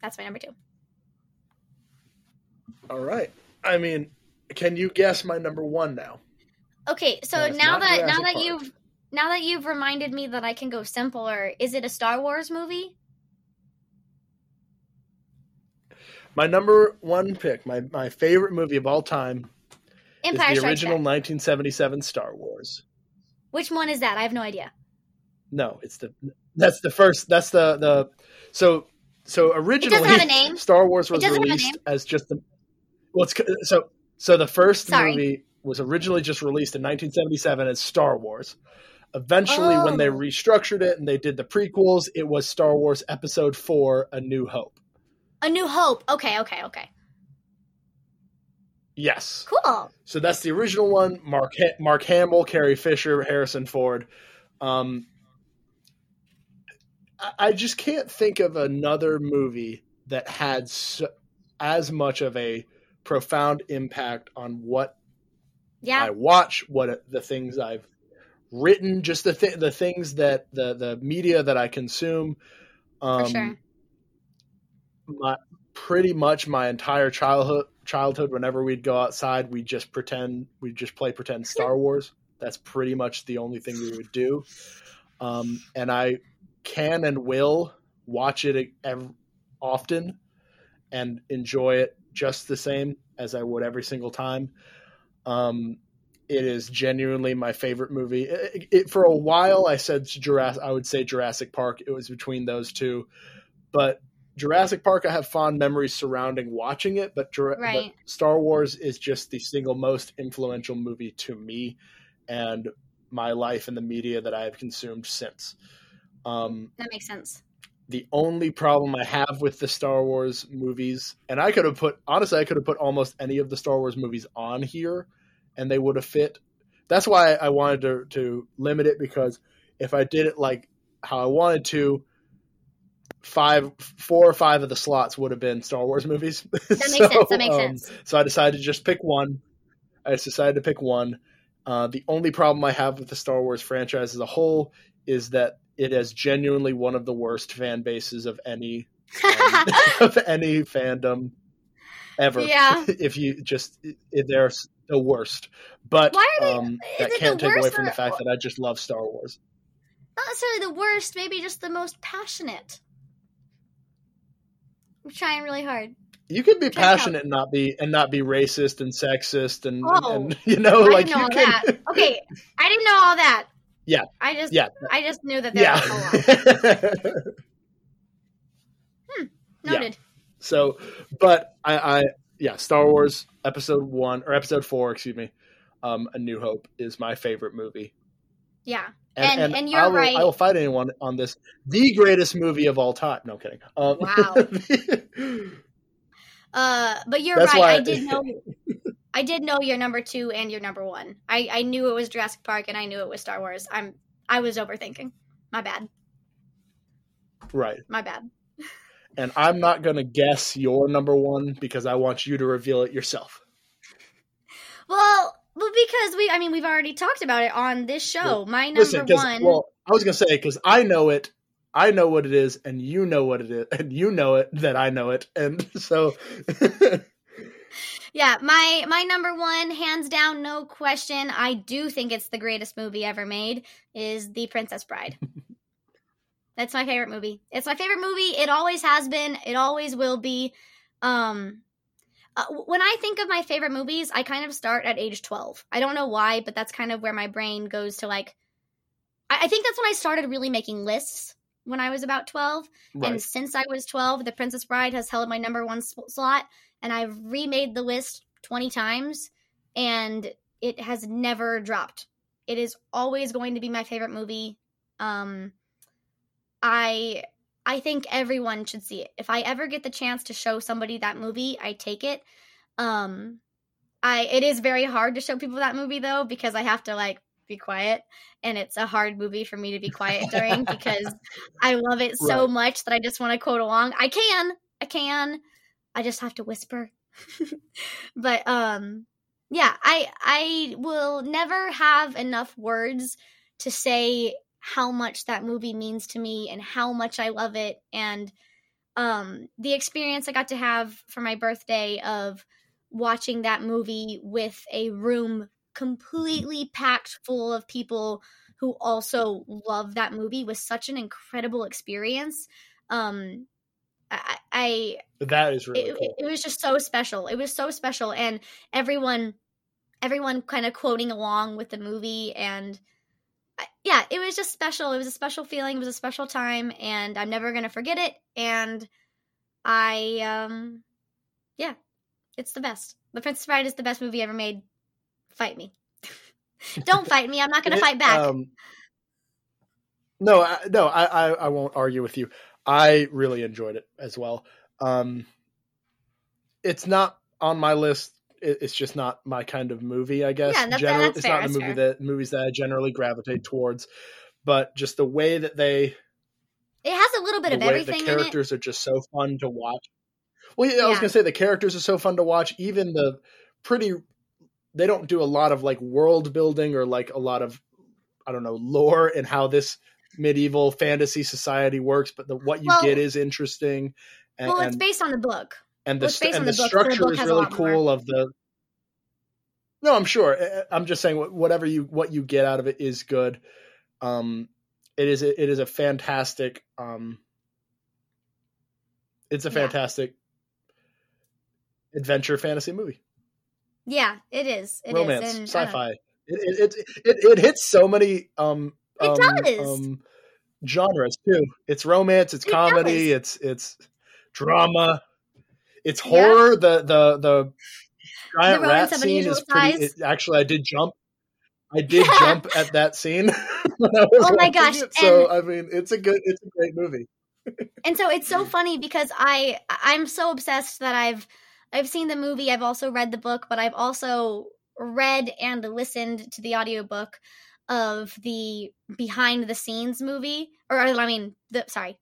that's my number two All right. I mean, can you guess my number one now? okay so now that now that Park. you've now that you've reminded me that i can go simpler is it a star wars movie My number one pick, my, my favorite movie of all time, empire is the original back 1977 Star Wars. which one is that i have no idea No, it's the that's the first. That's the the so so originally have a name. Star Wars was doesn't have a released as just the well, so so the first Sorry. movie was originally just released in 1977 as Star Wars. Eventually, when they Oh. restructured it and they did the prequels, it was Star Wars Episode Four: A New Hope. a new hope okay okay okay Yes. cool So that's the original one. Mark ha- Mark Hamill, Carrie Fisher, Harrison Ford. Um, I, I just can't think of another movie that had so, as much of a profound impact on what yeah I watch, what the things I've written, just the th- the things that the the media that I consume. Um, for sure. my pretty much my entire childhood childhood whenever we'd go outside we'd just pretend we'd just play pretend star wars. That's pretty much the only thing we would do. Um, and i can and will watch it ev- often and enjoy it just the same as i would every single time. Um, it is genuinely my favorite movie it, it, for a while i said jurassic i would say jurassic park it was between those two but Jurassic Park, I have fond memories surrounding watching it, but, Jura- Right. but Star Wars is just the single most influential movie to me and my life and the media that I have consumed since. Um, That makes sense. the only problem I have with the Star Wars movies, and I could have put honestly, I could have put almost any of the Star Wars movies on here, and they would have fit. That's why I wanted to to limit it because if I did it like how I wanted to, five, four or five of the slots would have been Star Wars movies. That makes sense. That makes sense. So I decided to just pick one. I just decided to pick one. Uh, the only problem I have with the Star Wars franchise as a whole is that it has genuinely one of the worst fan bases of any um, of any fandom ever. Yeah. if you just if they're the worst, but they- um, that can't take away from the or- fact that I just love Star Wars. Not necessarily the worst, maybe just the most passionate. I'm trying really hard. You can be passionate and not be and not be racist and sexist and, Oh, and you know I like know you all can that. Okay, I didn't know all that. Yeah. I just yeah I just knew that there was a lot. yeah. Yeah. Noted. so, but I, I yeah, Star Wars Episode One or Episode Four, excuse me, um, A New Hope is my favorite movie. Yeah. And- and you're I will, right. I will fight anyone on this. The greatest movie of all time. No I'm kidding. Um, Wow. Uh, but you're right. why- I did know. I did know your number two and your number one. I I knew it was Jurassic Park and I knew it was Star Wars. I'm I was overthinking. My bad. right. My bad. And I'm not going to guess your number one because I want you to reveal it yourself. Well, well, because we. I mean, we've already talked about it on this show. My number Listen, one. well, I was going to say because I know it. I know what it is, and you know what it is, and you know it that I know it, and so Yeah, my my number one, hands down, no question. I do think it's the greatest movie ever made. Is The Princess Bride. That's my favorite movie. It's my favorite movie. It always has been. It always will be. Um, uh, when I think of my favorite movies, I kind of start at age twelve. I don't know why, but that's kind of where my brain goes to. Like, I, I think that's when I started really making lists. When I was about twelve, and since I was 12, The Princess Bride has held my number one slot, and I've remade the list 20 times, and it has never dropped. It is always going to be my favorite movie. Um, I I think everyone should see it. If I ever get the chance to show somebody that movie, I take it. Um, I it is very hard to show people that movie though because I have to like be quiet, and it's a hard movie for me to be quiet during because I love it so Right. much that I just want to quote along. I can, I can. I just have to whisper. but um yeah, I I will never have enough words to say how much that movie means to me and how much I love it and um the experience I got to have for my birthday of watching that movie with a room completely packed full of people who also love that movie was such an incredible experience. Um, I, I that is really it, cool. it was just so special. It was so special, and everyone, everyone kind of quoting along with the movie, and yeah, it was just special. It was a special feeling. It was a special time, and I'm never gonna forget it. And I, um, yeah, it's the best. The Princess Bride is the best movie ever made. Fight me. Don't fight me. I'm not gonna It- fight back. Um, no, I, no, I, I, I won't argue with you. I really enjoyed it as well. Um, it's not on my list. It, it's just not my kind of movie, I guess. Yeah, that's- General- that's it's fair, not the movie fair. that movies that I generally gravitate towards. But just the way that they, it has a little bit of everything the in it. characters are just so fun to watch. Well, yeah, I was gonna say the characters are so fun to watch. Even the pretty, they don't do a lot of like world building or like a lot of, I don't know, lore and how this medieval fantasy society works. But the what you Well- get is interesting, and Well, it's based on the book. And the st- and the the book, so the structure is really lot more. cool. Of the no, I'm sure. I- I'm just saying whatever you what you get out of it is good. Um, it is a, it is a fantastic. Um, it's a Yeah. fantastic adventure fantasy movie, Yeah, it is. It is, romance, and sci-fi. It it, it it it hits so many um It um, does. um genres too. It's romance, it's It comedy, it's it's drama. It's Yeah. horror. The the the giant rodents rat scene is pretty. It, actually, I did jump. I did Yeah. jump at that scene. when I was Oh my gosh, it, So and- I mean, it's a good. It's a great movie. and so it's so funny because I I'm so obsessed that I've I've seen the movie, I've also read the book, but I've also read and listened to the audiobook of the behind the scenes movie or I mean the sorry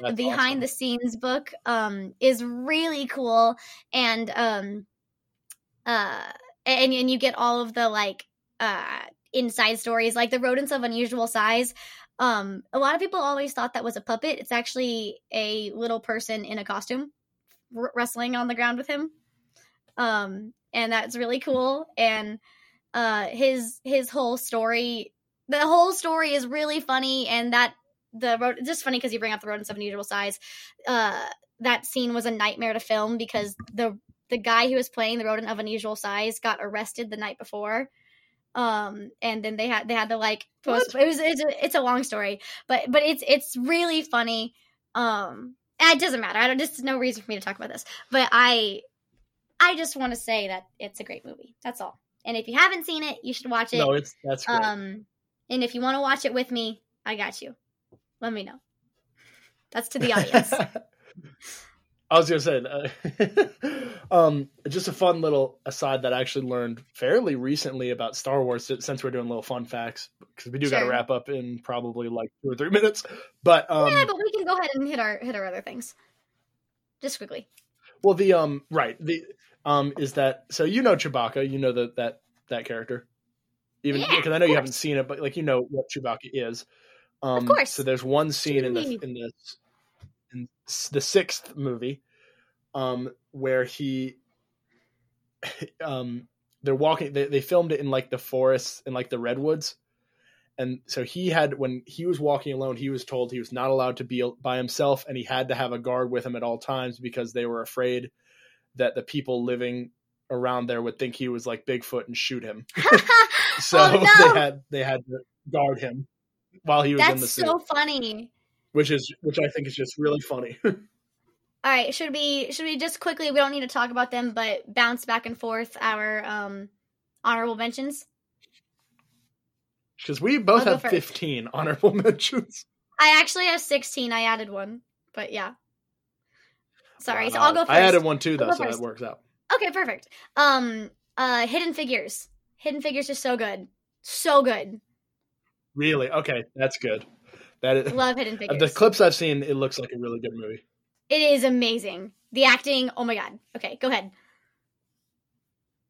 That's behind awesome. the scenes book um is really cool and um uh and and you get all of the like uh inside stories like the rodents of unusual size um a lot of people always thought that was a puppet it's actually a little person in a costume r- wrestling on the ground with him um and that's really cool and uh his his whole story the whole story is really funny and that the road It's just funny because you bring up the rodents of unusual size uh that scene was a nightmare to film because the the guy who was playing the rodent of unusual size got arrested the night before um and then they had they had to like post it was it's a, it's a long story but but it's it's really funny um and it doesn't matter i don't just no reason for me to talk about this but i i just want to say that it's a great movie that's all and if you haven't seen it you should watch it No, it's that's great. um, and if you want to watch it with me, I got you. Let me know. That's to the audience. I was gonna say, uh, um, just a fun little aside that I actually learned fairly recently about Star Wars. Since we're doing little fun facts, because we do got to wrap up in probably like two or three minutes. But um, yeah, but we can go ahead and hit our hit our other things, just quickly. well, the um, right, the um, is that so? You know Chewbacca, you know that that that character, even Yeah, because I know you haven't seen it, but like you know what Chewbacca is. Um, course. So there's one scene in the in the in the sixth movie, um, where he, um, they're walking. They, they filmed it in like the forests in like the redwoods, and so he had when he was walking alone, he was told he was not allowed to be by himself, and he had to have a guard with him at all times because they were afraid that the people living around there would think he was like Bigfoot and shoot him. So oh no, they had they had to guard him while he was in the that's suit, so funny. which is which I think is just really funny. All right, should we should we just quickly? We don't need to talk about them, but bounce back and forth our um honorable mentions. Because we both I'll have 15 honorable mentions. I actually have sixteen. I added one, but yeah. Sorry, Wow, so I'll go first. I added one too, though, so first. that works out. Okay, perfect. Um, uh, Hidden Figures. Hidden Figures is so good, so good. Really? Okay, that's good. That is, Love Hidden Figures. the clips I've seen, it looks like a really good movie. it is amazing. The acting. Oh my god. Okay, go ahead.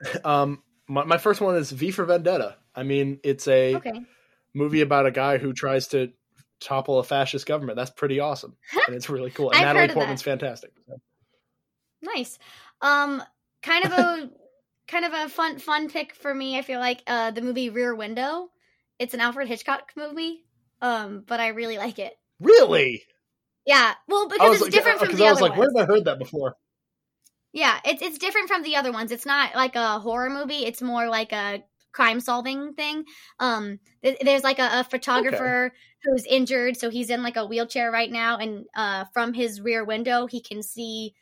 Um, my, my first one is V for Vendetta. I mean, it's a Okay. movie about a guy who tries to topple a fascist government. That's pretty awesome, and it's really cool. And Natalie Portman's that. fantastic. Nice. Um, kind of a kind of a fun fun pick for me. I feel like uh the movie Rear Window. It's an Alfred Hitchcock movie. Um, but I really like it. Really? Yeah. Well, because it's like, different from the I was other like, where ones. have I heard that before? Yeah, it's it's different from the other ones. It's not like a horror movie. It's more like a crime solving thing. Um, th- there's like a, a photographer who's injured, so he's in like a wheelchair right now, and uh, from his rear window he can see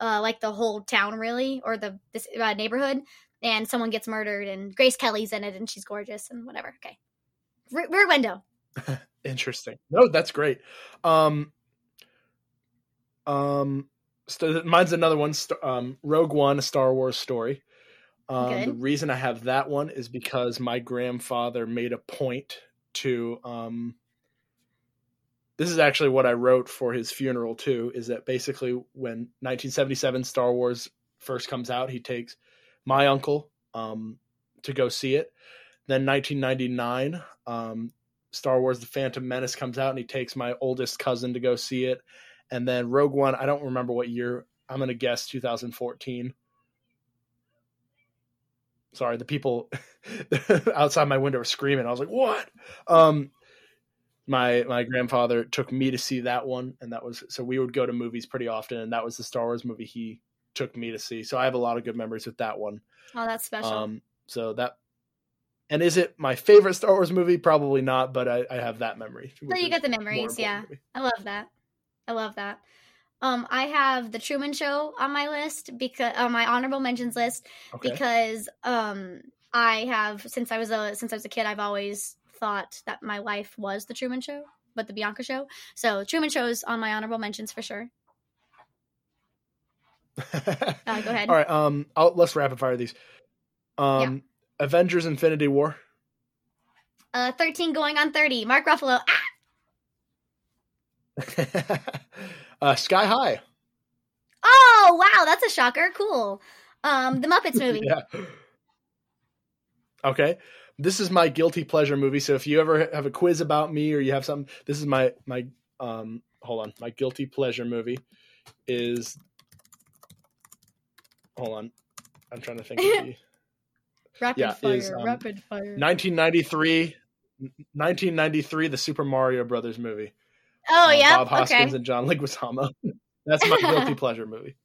uh like the whole town really or the this uh, neighborhood, and someone gets murdered, and Grace Kelly's in it, and she's gorgeous and whatever. Okay, Re- rear window. Interesting. No, that's great. Um, um, st- mine's another one. Um, Rogue One, a Star Wars story. Um, the reason I have that one is because my grandfather made a point to. Um, this is actually what I wrote for his funeral too. Is that basically when 1977 Star Wars first comes out, he takes my uncle um, to go see it. Then 1999, um, Star Wars: The Phantom Menace comes out, and he takes my oldest cousin to go see it. And then Rogue One, I don't remember what year. I'm gonna guess 2014. Sorry, the people outside my window were screaming. I was like, "What?" Um, my my grandfather took me to see that one, and that was so we would go to movies pretty often, and that was the Star Wars movie he took me to see. So I have a lot of good memories with that one. Oh, that's special. Um, so that, and is it my favorite Star Wars movie? Probably not, but I, I have that memory. so you got the memories, yeah. me. I love that. I love that. Um, I have the Truman Show on my list because on my honorable mentions list Okay. because um I have since I was a since I was a kid I've always thought that my life was the Truman Show, but the Bianca Show. So Truman Show is on my honorable mentions for sure. Uh, go ahead. All right. Um, I'll, let's rapid fire these. Um, Avengers: Infinity War. Uh, thirteen going on thirty. Mark Ruffalo. Ah! uh, Sky High. Oh wow, that's a shocker. Cool. Um, the Muppets movie. Yeah. Okay. This is my guilty pleasure movie. So if you ever have a quiz about me or you have something, this is my my um hold on. My guilty pleasure movie is hold on. I'm trying to think of the Rapid Yeah, fire. is, um, rapid fire. 1993 1993 the Super Mario Brothers movie. oh Uh, yeah. Bob Hoskins Okay. and John Leguizamo. That's my guilty pleasure movie.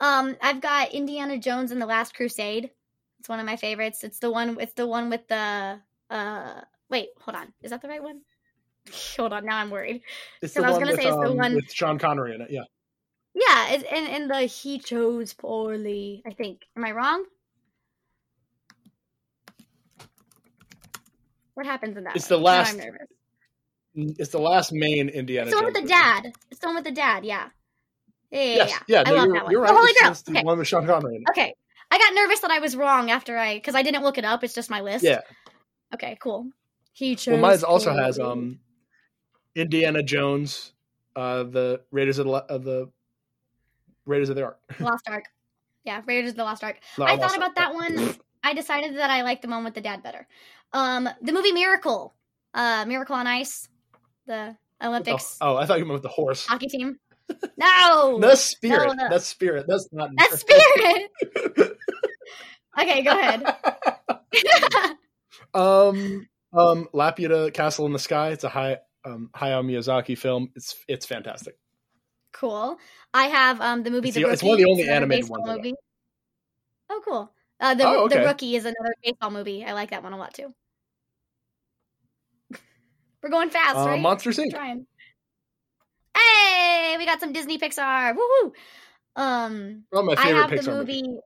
Um, I've got Indiana Jones and the Last Crusade. It's one of my favorites. It's the one. It's the one with the. Uh, wait, hold on. Is that the right one? Hold on. Now I'm worried. It's the I was one gonna with, say it's the um, one- with Sean Connery in it. Yeah. Yeah, and and the he chose poorly. I think. Am I wrong? What happens in that? It's one? the Now last- I'm nervous. It's the last main Indiana It's the one with the movie. dad. It's the one with the dad. Yeah. Yeah, yeah, Yes, yeah. yeah, I no, love you're, that one. you're The right. Holy It's Grail. the Okay. one with Sean Connery. Okay. I got nervous that I was wrong after I because I didn't look it up. It's just my list. Yeah. Okay. Cool. He chose. Well, mine also has um, Indiana Jones, uh, the Raiders of the, of the Raiders of the Ark. Lost Ark. Yeah, Raiders of the Lost Ark. No, I thought about Ark. that one. I decided that I liked the one with the dad better. Um, the movie Miracle. Uh, Miracle on Ice. The Oh, Olympics oh, I thought you meant the horse. hockey team. No, The spirit. no, no. That's spirit. That's not. that's Spirit. okay, go ahead. um, um, Laputa Castle in the Sky. It's a high um Hayao Miyazaki film. It's it's fantastic. cool. I have um the movie It's The the- it's one of the only animated ones. Oh, cool. Uh, the Oh, the. Rookie is another baseball movie. I like that one a lot too. We're going fast, Uh, right? Monsters Inc. trying. Hey, we got some Disney Pixar. Woohoo! Um, of my I have Pixar the movie. movies.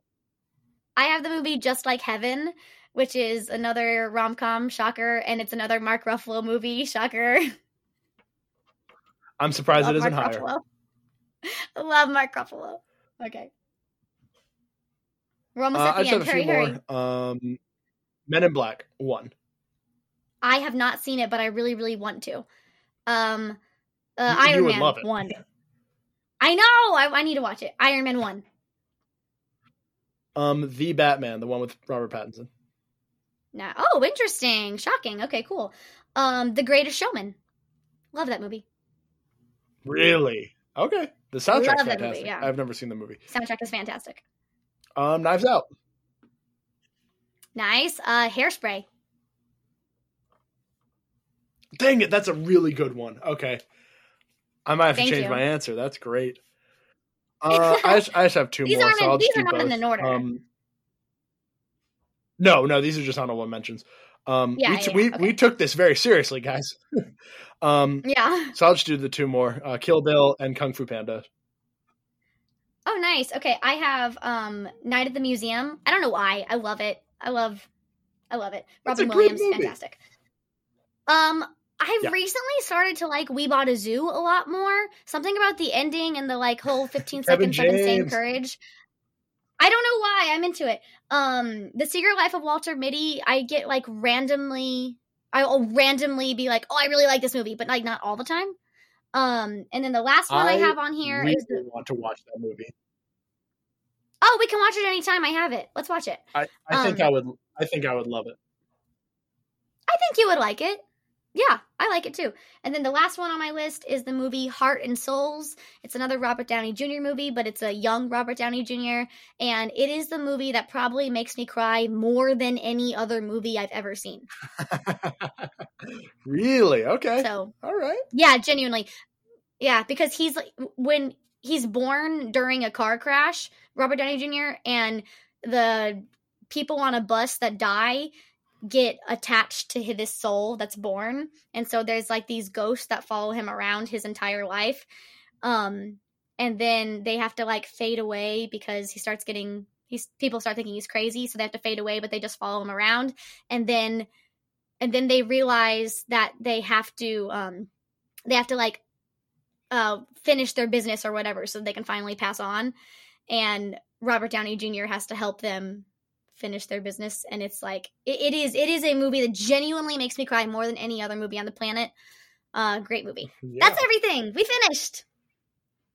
I have the movie Just Like Heaven, which is another rom com shocker, and it's another Mark Ruffalo movie shocker. I'm surprised it isn't Mark higher. Ruffalo. Love Mark Ruffalo. Okay, we're almost Uh, at the just end. Hurry, few hurry! more. Um, Men in Black one. I have not seen it, but I really, really want to. Um, uh, You- you Iron would Man love it. one. I know. I, I need to watch it. Iron Man one. Um, The Batman, the one with Robert Pattinson. Now, oh, interesting, shocking. Okay, cool. Um, The Greatest Showman. Love that movie. Really? Okay. The soundtrack's that movie, yeah. I've never seen the movie. Soundtrack is fantastic. Um, Knives Out. Nice. Uh, Hairspray. Dang it, that's a really good one. Okay. I might have Thank to change you. my answer. That's great. Uh, I, just, I just have two These more, aren't so in- these are not in both. an order. Um, no, no, these are just honorable mentions. Um, Yeah, we, t- yeah, we, okay. we took this very seriously, guys. um, Yeah. so I'll just do the two more: uh, Kill Bill and Kung Fu Panda. Oh, nice. Okay, I have um Night at the Museum. I don't know why. I love it. I love, I love it. Robin Williams, fantastic. Um, I've Yeah. recently started to like We Bought a Zoo a lot more. Something about the ending and the like whole 15 Kevin seconds of insane James. courage. I don't know why I'm into it. Um, The Secret Life of Walter Mitty. I get like randomly. I'll randomly be like, "Oh, I really like this movie," but like not all the time. Um, and then the last one I, I have on here is really the, want to watch that movie. Oh, we can watch it anytime. I have it. Let's watch it. I, I think Um, I would. I think I would love it. I think you would like it. Yeah, I like it too. And then the last one on my list is the movie Heart and Souls. It's another Robert Downey Jr. movie, but it's a young Robert Downey Jr. And it is the movie that probably makes me cry more than any other movie I've ever seen. really? Okay. So, All right. yeah, genuinely. Yeah, because he's like, when he's born during a car crash, Robert Downey Jr., and the people on a bus that die get attached to hi- this soul that's born. And so there's like these ghosts that follow him around his entire life. Um and then they have to like fade away because he starts getting he's people start thinking he's crazy, so they have to fade away, but they just follow him around, and then and then they realize that they have to um they have to like uh finish their business or whatever so they can finally pass on. And Robert Downey Jr. has to help them finish their business and it's like it, it is it is a movie that genuinely makes me cry more than any other movie on the planet uh great movie Yeah. that's everything we finished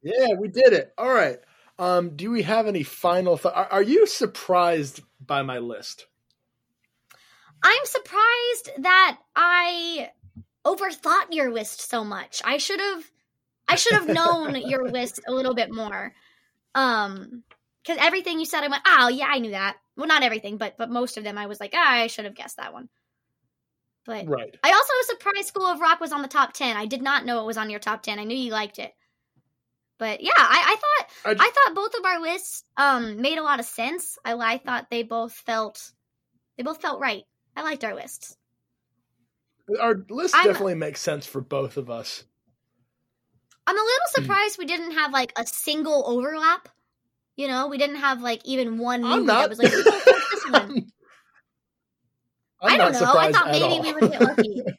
Yeah, we did it. All right. Um, do we have any final thought? Are, are you surprised by my list? i'm surprised that i overthought your list so much i should have i should have known your list a little bit more um because everything you said i went oh yeah i knew that well not everything but but most of them i was like ah, i should have guessed that one but Right. I also was surprised School of Rock was on the top ten. I did not know it was on your top ten. I knew you liked it, but yeah, I, I thought I, I thought both of our lists um made a lot of sense. I I thought they both felt they both felt right. I liked our lists. our list I'm- definitely makes sense for both of us. I'm a Hmm. little surprised we didn't have like a single overlap. You know, we didn't have like even one movie I'm that was like, "We both like this one." I'm I don't not know. I thought maybe we would get lucky.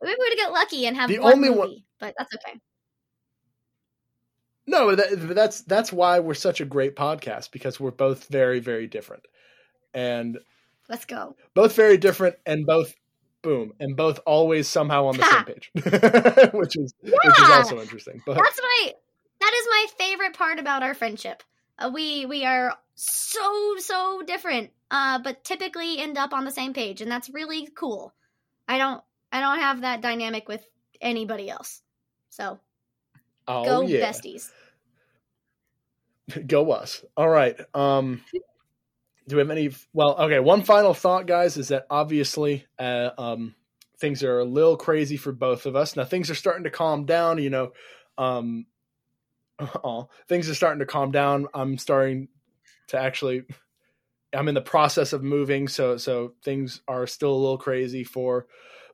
Maybe we would get lucky and have The one only movie, one- but that's okay. No, that, that's that's why we're such a great podcast because we're both very very different, and Let's go. both very different, and both boom, and both always somehow on the same page, which is which is also interesting. But That's my that is my favorite part about our friendship. Uh, we we are so so different, uh, but typically end up on the same page, and that's really cool. I don't I don't have that dynamic with anybody else. So oh go yeah, besties. go us. All right. Um, do we have any? Well, okay. One final thought, guys, is that obviously, uh, um, things are a little crazy for both of us. Now things are starting to calm down. You know, um, oh, things are starting to calm down. I'm starting to actually. I'm in the process of moving, so so things are still a little crazy for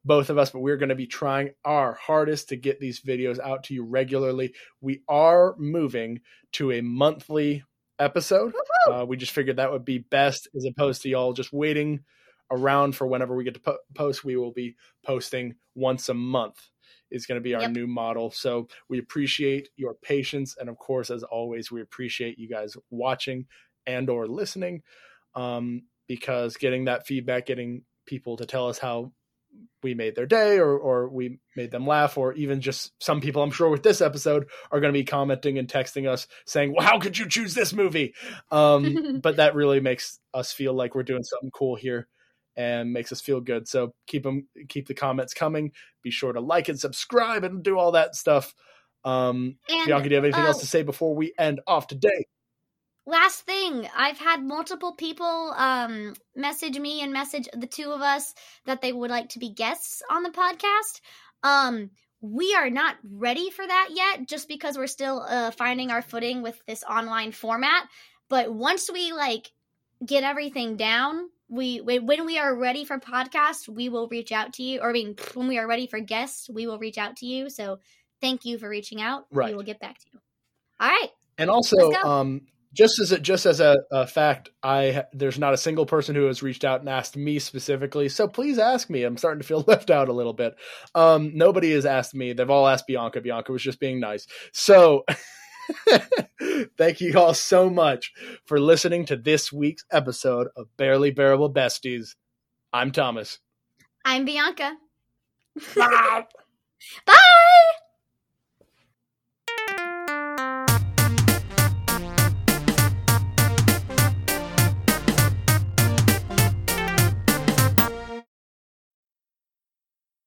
both of us, but we're going to be trying our hardest to get these videos out to you regularly. We are moving to a monthly episode. Uh, we just figured that would be best as opposed to y'all just waiting around for whenever we get to po- post. We will be posting once a month. Is going to be our Yep. new model. So we appreciate your patience, and of course, as always, we appreciate you guys watching and or listening. Um, because getting that feedback, getting people to tell us how we made their day or or we made them laugh or even just some people I'm sure with this episode are going to be commenting and texting us saying, "Well, how could you choose this movie?" Um, but that really makes us feel like we're doing something cool here and makes us feel good. So keep them keep the comments coming. Be sure to like and subscribe and do all that stuff. Um, And Bianca, do you have anything uh, else to say before we end off today? last thing i've had multiple people um message me and message the two of us that they would like to be guests on the podcast um we are not ready for that yet just because we're still uh, finding our footing with this online format but once we like get everything down we when when we are ready for podcast we will reach out to you or i mean when we are ready for guests we will reach out to you so thank you for reaching out Right. we will get back to you all right And also, um, just as a, just as a, a fact, I there's not a single person who has reached out and asked me specifically. So please ask me. I'm starting to feel left out a little bit. Um, nobody has asked me. They've all asked Bianca. Bianca was just being nice. So thank you all so much for listening to this week's episode of Barely Bearable Besties. I'm Thomas. i'm bianca Bye. bye